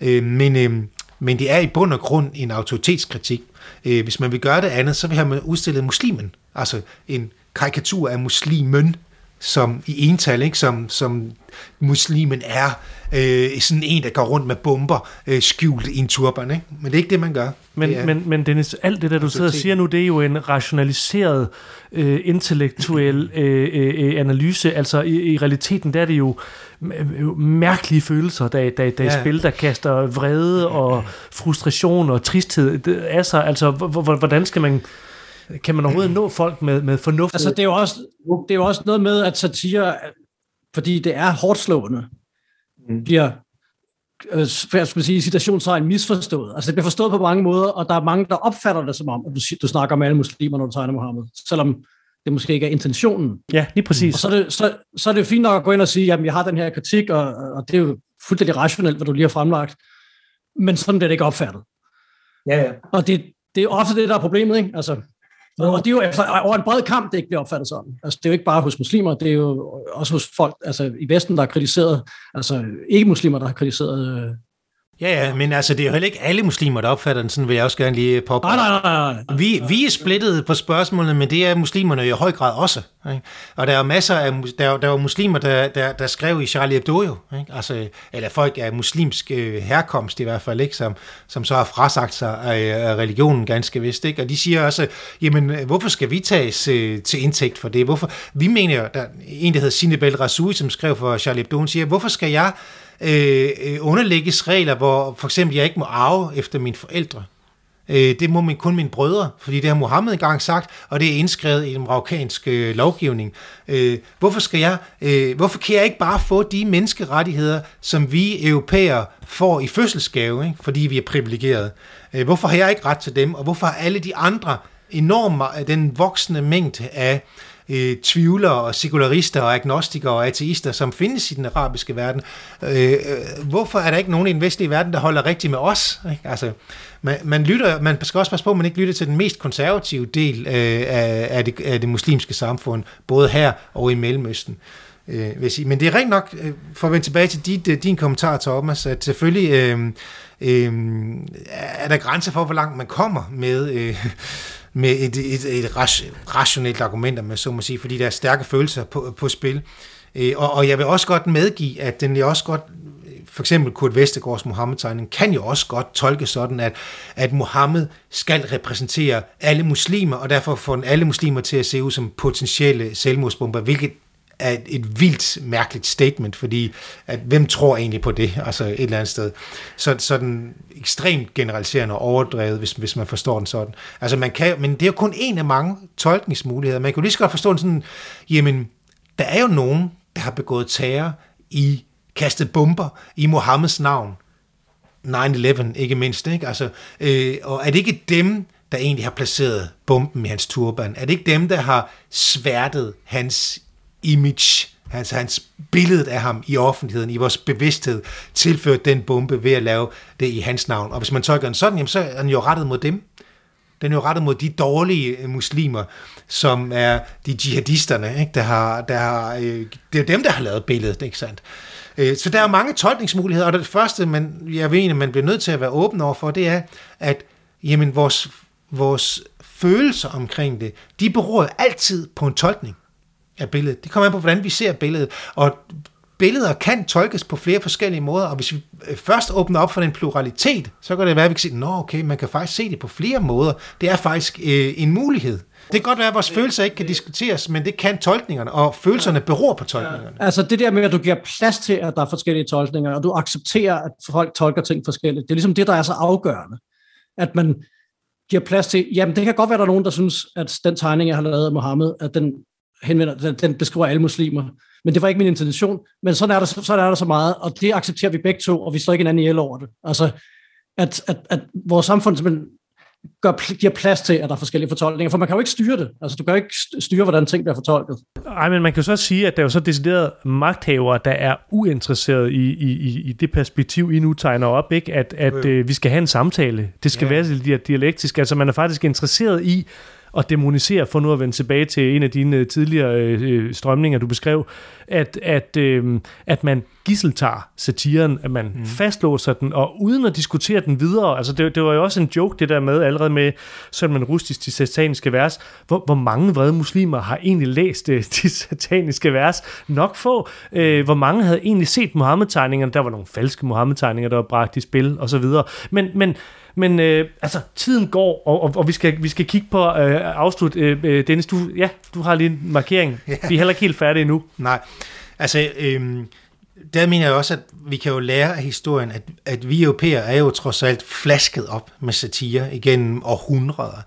Øh, men, øh, men det er i bund og grund en autoritetskritik. Øh, hvis man vil gøre det andet, så vil man udstillet muslimen, altså en karikatur af muslimen, som i ental, ikke? Som, som muslimen er øh, sådan en, der går rundt med bomber øh, skjult i en turban. Ikke? Men det er ikke det, man gør. Men, det men, men Dennis, alt det der, du sidder og siger nu, det er jo en rationaliseret, øh, intellektuel øh, øh, øh analyse. Altså i, i realiteten, der er det jo mærkelige følelser, der, der, der ja. i spil, der kaster vrede og frustration og tristhed af sig. Altså, hvordan skal man kan man overhovedet nå folk med, med fornuft? Altså, det er, jo også, det er jo også noget med, at satire, fordi det er hårdt slående, mm. bliver øh, jeg skulle sige, situationstegn misforstået. Altså det bliver forstået på mange måder, og der er mange, der opfatter det som om, at du, du snakker om alle muslimer, når du tegner Mohammed, selvom det måske ikke er intentionen. Ja, lige præcis. Og så er det, så, så er det fint nok at gå ind og sige, jamen jeg har den her kritik, og, og det er jo fuldstændig rationelt, hvad du lige har fremlagt, men sådan bliver det ikke opfattet. Ja, ja. Og det, det er ofte det, der er problemet, ikke? Altså, og det er jo efter, over en bred kamp, det ikke bliver opfattet sådan. Altså, det er jo ikke bare hos muslimer, det er jo også hos folk altså, i Vesten, der har kritiseret, altså ikke muslimer, der har kritiseret øh, Ja, ja, men altså, det er jo heller ikke alle muslimer, der opfatter den, sådan vil jeg også gerne lige påpege. Nej, nej, nej, nej. Vi, vi er splittet på spørgsmålene, men det er muslimerne i høj grad også. Ikke? Og der er masser af, der, der var muslimer, der, der, der skrev i Charlie Hebdo jo, ikke? Altså, eller folk af muslimsk øh, herkomst i hvert fald, ikke? Som, som så har frasagt sig af, af religionen ganske vist. Ikke? Og de siger også, jamen, hvorfor skal vi tages øh, til indtægt for det? Hvorfor? Vi mener, der en, der hedder Sinebel Rasoui, som skrev for Charlie Hebdo, siger, hvorfor skal jeg Øh, øh, underlægges regler, hvor for eksempel jeg ikke må arve efter mine forældre. Øh, det må min, kun mine brødre, fordi det har Mohammed engang sagt, og det er indskrevet i den marokkanske øh, lovgivning. Øh, hvorfor skal jeg, øh, hvorfor kan jeg ikke bare få de menneskerettigheder, som vi europæere får i fødselsgave, ikke? fordi vi er privilegerede? Øh, hvorfor har jeg ikke ret til dem, og hvorfor har alle de andre enorme, den voksende mængde af øh, Øh, tvivlere og sekularister og agnostikere og ateister, som findes i den arabiske verden. Øh, øh, hvorfor er der ikke nogen i den vestlige verden, der holder rigtigt med os? Ikke? Altså, man, man, lytter, man skal også passe på, at man ikke lytter til den mest konservative del øh, af, af, det, af det muslimske samfund, både her og i Mellemøsten. Øh, vil sige. Men det er rent nok, øh, for at vende tilbage til dit, din kommentar, Thomas, at selvfølgelig øh, øh, er der grænser for, hvor langt man kommer med... Øh, med et, et, et rationelt argument, man så må sige, fordi der er stærke følelser på, på spil. Øh, og, og jeg vil også godt medgive, at den er også godt, for eksempel Kurt Vestergaards Mohammed-tegning, kan jo også godt tolke sådan, at, at Mohammed skal repræsentere alle muslimer, og derfor får den alle muslimer til at se ud som potentielle selvmordsbomber, hvilket er et, et vildt mærkeligt statement, fordi at, hvem tror egentlig på det, altså et eller andet sted. Så sådan ekstremt generaliserende og overdrevet, hvis, hvis man forstår den sådan. Altså man kan, men det er jo kun en af mange tolkningsmuligheder. Man kan jo lige så godt forstå den sådan, jamen, der er jo nogen, der har begået terror i kastet bomber i Mohammeds navn. 9-11 ikke mindst, ikke? Altså, øh, og er det ikke dem, der egentlig har placeret bomben i hans turban? Er det ikke dem, der har sværtet hans image, altså hans billede af ham i offentligheden, i vores bevidsthed, tilført den bombe ved at lave det i hans navn. Og hvis man tolker den sådan, jamen, så er den jo rettet mod dem. Den er jo rettet mod de dårlige øh, muslimer, som er de jihadisterne, ikke? Der har, der har, øh, det er dem, der har lavet billedet, ikke sandt? Øh, så der er mange tolkningsmuligheder, og det første, man, jeg ved, man bliver nødt til at være åben over for, det er, at jamen, vores, vores følelser omkring det, de beror altid på en tolkning af billedet. Det kommer an på, hvordan vi ser billedet. Og billeder kan tolkes på flere forskellige måder, og hvis vi øh, først åbner op for den pluralitet, så kan det være, at vi kan sige, nå okay, man kan faktisk se det på flere måder. Det er faktisk øh, en mulighed. Det kan godt være, at vores følelser ikke kan diskuteres, men det kan tolkningerne, og følelserne beror på tolkningerne. Altså det der med, at du giver plads til, at der er forskellige tolkninger, og du accepterer, at folk tolker ting forskelligt, det er ligesom det, der er så afgørende. At man giver plads til, jamen det kan godt være, at der er nogen, der synes, at den tegning, jeg har lavet af Mohammed, at den henvender, den, den beskriver alle muslimer. Men det var ikke min intention. Men sådan er, der, sådan er der så meget, og det accepterer vi begge to, og vi står ikke hinanden ihjel over det. Altså, at, at, at vores samfund simpelthen gør, giver plads til, at der er forskellige fortolkninger, for man kan jo ikke styre det. Altså, du kan jo ikke styre, hvordan ting bliver fortolket. Nej, men man kan så sige, at der er jo så decideret magthavere, der er uinteresseret i, i, i det perspektiv, I nu tegner op, ikke? at, at øh, vi skal have en samtale. Det skal ja. være dialektisk. Altså, man er faktisk interesseret i at demonisere, for nu at vende tilbage til en af dine øh, tidligere øh, strømninger, du beskrev, at, at, øh, at man gisseltager satiren, at man mm. fastlåser den, og uden at diskutere den videre, altså det, det var jo også en joke, det der med, allerede med sådan man rustisk de sataniske vers, hvor, hvor mange vrede muslimer har egentlig læst øh, de sataniske vers? Nok få. Øh, hvor mange havde egentlig set Mohammed-tegningerne? Der var nogle falske Mohammed-tegninger, der var bragt i spil, og så videre. Men, men men øh, altså, tiden går, og, og, og vi, skal, vi skal kigge på øh, afslut. Øh, øh, Dennis, du, ja, du har lige en markering. Ja. Vi er heller ikke helt færdige endnu. Nej, altså, øh, der mener jeg også, at vi kan jo lære af historien, at, at vi europæere er jo trods alt flasket op med satire igennem århundreder.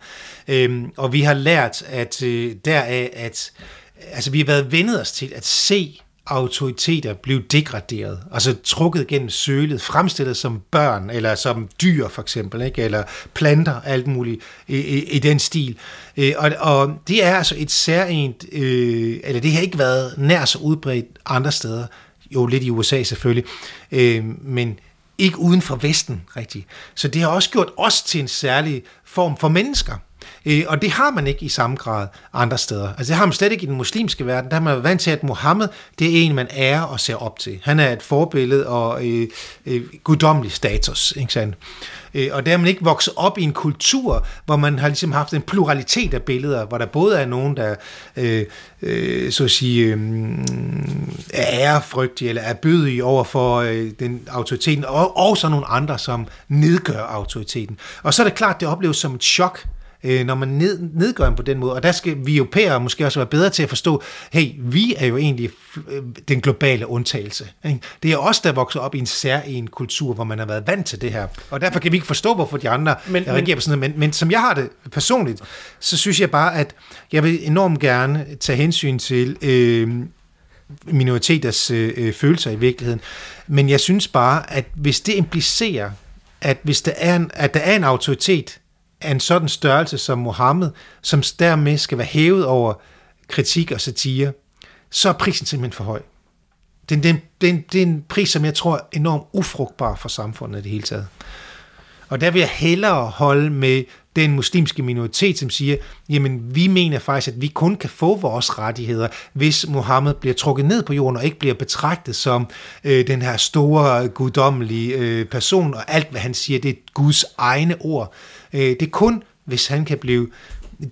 Øh, og vi har lært at øh, deraf, at altså, vi har været vendet os til at se autoriteter blev degraderet, altså trukket gennem sølet, fremstillet som børn, eller som dyr for eksempel, ikke? eller planter, alt muligt i, i, i den stil. Øh, og, og det er altså et særligt, øh, eller det har ikke været nær så udbredt andre steder, jo lidt i USA selvfølgelig, øh, men ikke uden for Vesten rigtigt. Så det har også gjort os til en særlig form for mennesker. Øh, og det har man ikke i samme grad andre steder. Altså det har man slet ikke i den muslimske verden. Der har man vant til, at Mohammed, det er en, man ærer og ser op til. Han er et forbillede og øh, øh, guddommelig status, ikke sandt? Øh, og der er man ikke vokset op i en kultur, hvor man har ligesom haft en pluralitet af billeder, hvor der både er nogen, der øh, øh, så at sige, øh, er ærefrygtige eller er bødige over for øh, den autoriteten, og, og så nogle andre, som nedgør autoriteten. Og så er det klart, det opleves som et chok, øh, når man ned, nedgør dem på den måde. Og der skal vi europæere måske også være bedre til at forstå, hey, vi er jo egentlig øh, den globale undtagelse. Ikke? Det er os, der vokser op i en sær en kultur, hvor man har været vant til det her. Og derfor kan vi ikke forstå, hvorfor de andre men, reagerer på sådan noget. Men, men som jeg har det personligt, så synes jeg bare, at jeg vil enormt gerne tage hensyn til øh, minoriteters øh, følelser i virkeligheden. Men jeg synes bare, at hvis det implicerer, at hvis der er en, at der er en autoritet, af en sådan størrelse som Mohammed, som dermed skal være hævet over kritik og satire, så er prisen simpelthen for høj. Det, det, det, det er en pris, som jeg tror er enormt ufrugtbar for samfundet i det hele taget. Og der vil jeg hellere holde med den muslimske minoritet, som siger, jamen vi mener faktisk, at vi kun kan få vores rettigheder, hvis Mohammed bliver trukket ned på jorden og ikke bliver betragtet som øh, den her store, guddommelige øh, person, og alt hvad han siger, det er Guds egne ord. Øh, det er kun, hvis han kan blive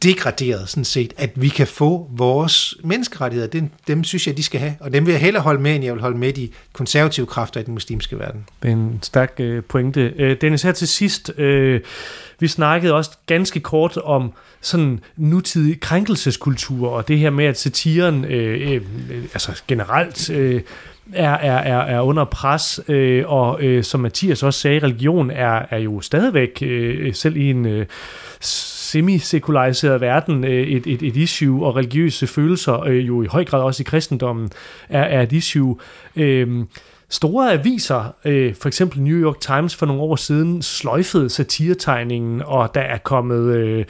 degraderet, sådan set, at vi kan få vores menneskerettigheder. Dem, dem synes jeg, de skal have, og dem vil jeg hellere holde med, end jeg vil holde med de konservative kræfter i den muslimske verden. Det er en stærk øh, pointe. Øh, Dennis, her til sidst, øh, vi snakkede også ganske kort om sådan nutidig krænkelseskultur, og det her med, at satiren øh, øh, øh altså generelt øh, er, er, er, er under pres, øh, og øh, som Mathias også sagde, religion er, er jo stadigvæk, øh, selv i en øh, semi-sekulariseret verden, øh, et, et, et issue, og religiøse følelser, øh, jo i høj grad også i kristendommen, er, er et issue. Øh, Store aviser, øh, for eksempel New York Times for nogle år siden, sløjfede satiretegningen, og der er kommet øh,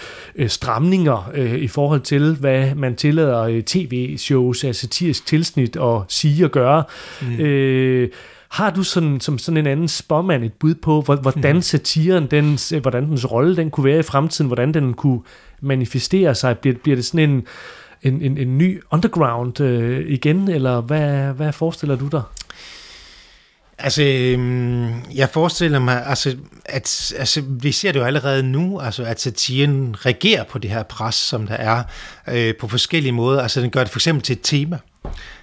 stramninger øh, i forhold til, hvad man tillader øh, tv-shows af satirisk tilsnit og sige og gøre. Mm. Øh, har du sådan, som sådan en anden spåmand et bud på, hvordan mm. satiren, den, hvordan dens rolle den kunne være i fremtiden, hvordan den kunne manifestere sig? Bliver, bliver det sådan en, en, en, en ny underground øh, igen, eller hvad, hvad forestiller du dig? Altså, øhm, jeg forestiller mig, altså, at altså, vi ser det jo allerede nu, altså, at satiren reagerer på det her pres, som der er øh, på forskellige måder. Altså, den gør det for eksempel til et tema.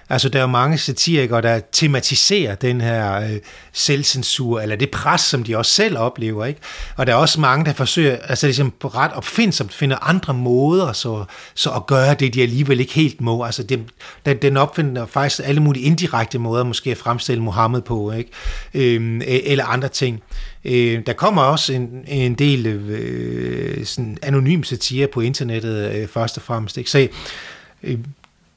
Altså, der er jo mange satirikere, der tematiserer den her øh, selvcensur, eller det pres, som de også selv oplever, ikke? Og der er også mange, der forsøger, altså ligesom på ret opfindsomt, finder andre måder, så, så at gøre det, de alligevel ikke helt må. Altså, det, den, den opfinder faktisk alle mulige indirekte måder, måske at fremstille Mohammed på, ikke? Øh, eller andre ting. Øh, der kommer også en, en del øh, sådan anonym satire på internettet, øh, først og fremmest, ikke? Så øh,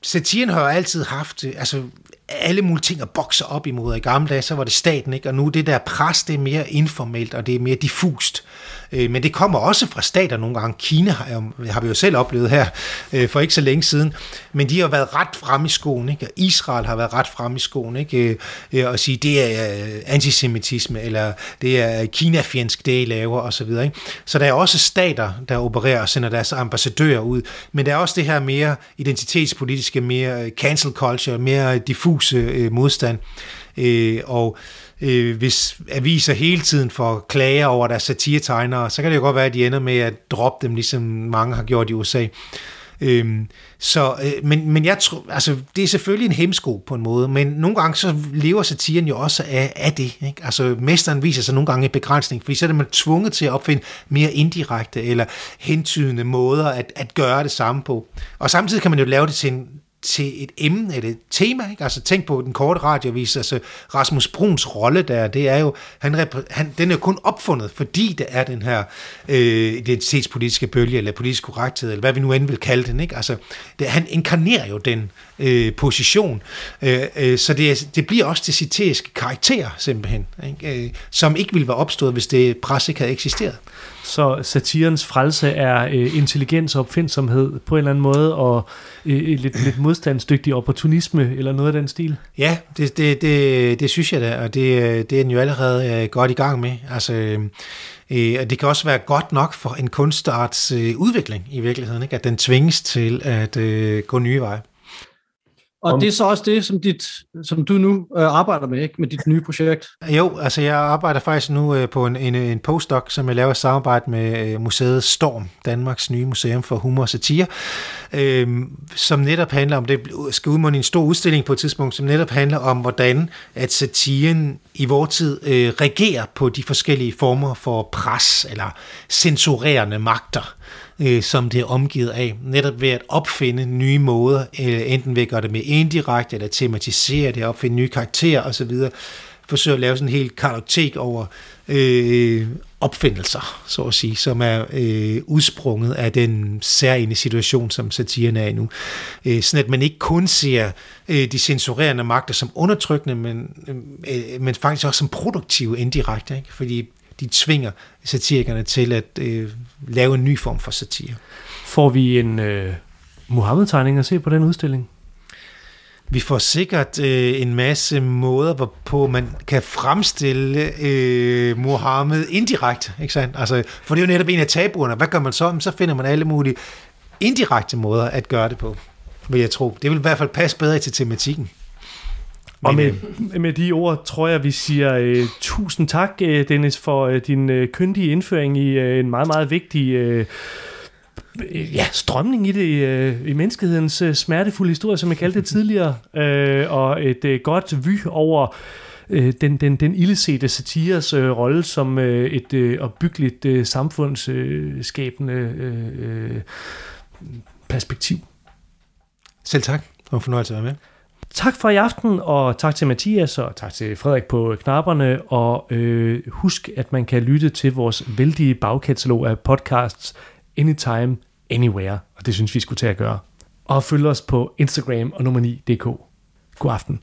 satiren har jo altid haft, øh, altså alle mulige ting at bokse op imod. I gamle dage, så var det staten, ikke? og nu det der pres, det er mere informelt, og det er mere diffust. Øh, men det kommer også fra stater nogle gange. Kina har, har vi jo selv oplevet her øh, for ikke så længe siden. Men de har været ret frem i skoen. Ikke? og Israel har været ret frem i skoen. Ikke? Øh, øh, og sige, det er øh, antisemitisme, eller det er øh, kinafjendsk, det I laver, osv. Så, ikke? så der er også stater, der opererer og sender deres ambassadører ud. Men der er også det her mere identitetspolitiske, mere cancel culture, mere diffuse modstand. og øh, hvis aviser hele tiden får klager over deres satiretegnere, så kan det jo godt være, at de ender med at droppe dem, ligesom mange har gjort i USA. Øhm, så, øh, men, men jeg tror, altså, det er selvfølgelig en hemsko på en måde, men nogle gange så lever satiren jo også af, af det. Ikke? Altså, mesteren viser sig nogle gange en begrænsning, fordi så er man tvunget til at opfinde mere indirekte eller hentydende måder at, at gøre det samme på. Og samtidig kan man jo lave det til en til et emne eller et tema. Ikke? Altså tænk på den korte radiovis, altså Rasmus Bruns rolle der, det er jo, han, han, den er jo kun opfundet, fordi det er den her øh, identitetspolitiske bølge, eller politisk korrekthed, eller hvad vi nu end vil kalde den. Ikke? Altså, det, han inkarnerer jo den øh, position, øh, øh, så det, det bliver også det citeriske karakter simpelthen, ikke? Øh, som ikke ville være opstået, hvis det pres ikke havde eksisteret. Så satirens frelse er øh, intelligens og opfindsomhed på en eller anden måde, og øh, lidt, lidt modstandsdygtig opportunisme, eller noget af den stil? Ja, det, det, det, det synes jeg da, og det, det er den jo allerede øh, godt i gang med. Altså, øh, øh og det kan også være godt nok for en kunstarts øh, udvikling i virkeligheden, ikke? at den tvinges til at øh, gå nye veje. Og det er så også det, som, dit, som du nu øh, arbejder med, ikke? med dit nye projekt? Jo, altså jeg arbejder faktisk nu øh, på en, en, en postdoc, som jeg laver i samarbejde med øh, museet Storm, Danmarks nye museum for humor og satire, øh, som netop handler om, det skal udmunde en stor udstilling på et tidspunkt, som netop handler om, hvordan at satiren i vores tid øh, reagerer på de forskellige former for pres eller censurerende magter øh, som det er omgivet af, netop ved at opfinde nye måder, øh, enten ved at gøre det mere indirekte, eller tematisere det, opfinde nye karakterer osv., forsøge at lave sådan en helt kartotek over øh, opfindelser, så at sige, som er øh, udsprunget af den særlige situation, som satiren er i nu. Øh, sådan at man ikke kun ser øh, de censurerende magter som undertrykkende, men, øh, øh men faktisk også som produktive indirekte, ikke? fordi de tvinger satirikerne til at øh, lave en ny form for satire. Får vi en øh, Muhammed-tegning at se på den udstilling? Vi får sikkert øh, en masse måder, hvorpå man kan fremstille øh, Mohammed indirekte. Ikke sandt? Altså, for det er jo netop en af tabuerne. Hvad gør man så? Så finder man alle mulige indirekte måder at gøre det på, vil jeg tro. Det vil i hvert fald passe bedre til tematikken. Og med, med de ord tror jeg, vi siger uh, tusind tak, uh, Dennis, for uh, din uh, kyndige indføring i uh, en meget, meget vigtig uh, ja, strømning i det uh, i menneskehedens uh, smertefulde historie, som jeg kaldte det tidligere, uh, og et uh, godt vy over uh, den, den, den ildesete satires uh, rolle som uh, et uh, opbyggeligt uh, samfundsskabende uh, perspektiv. Selv tak. Det var en fornøjelse at være med. Tak for i aften, og tak til Mathias, og tak til Frederik på knapperne, og øh, husk, at man kan lytte til vores vældige bagkatalog af podcasts anytime, anywhere, og det synes vi skulle til at gøre. Og følg os på Instagram og nummer 9.dk. God aften.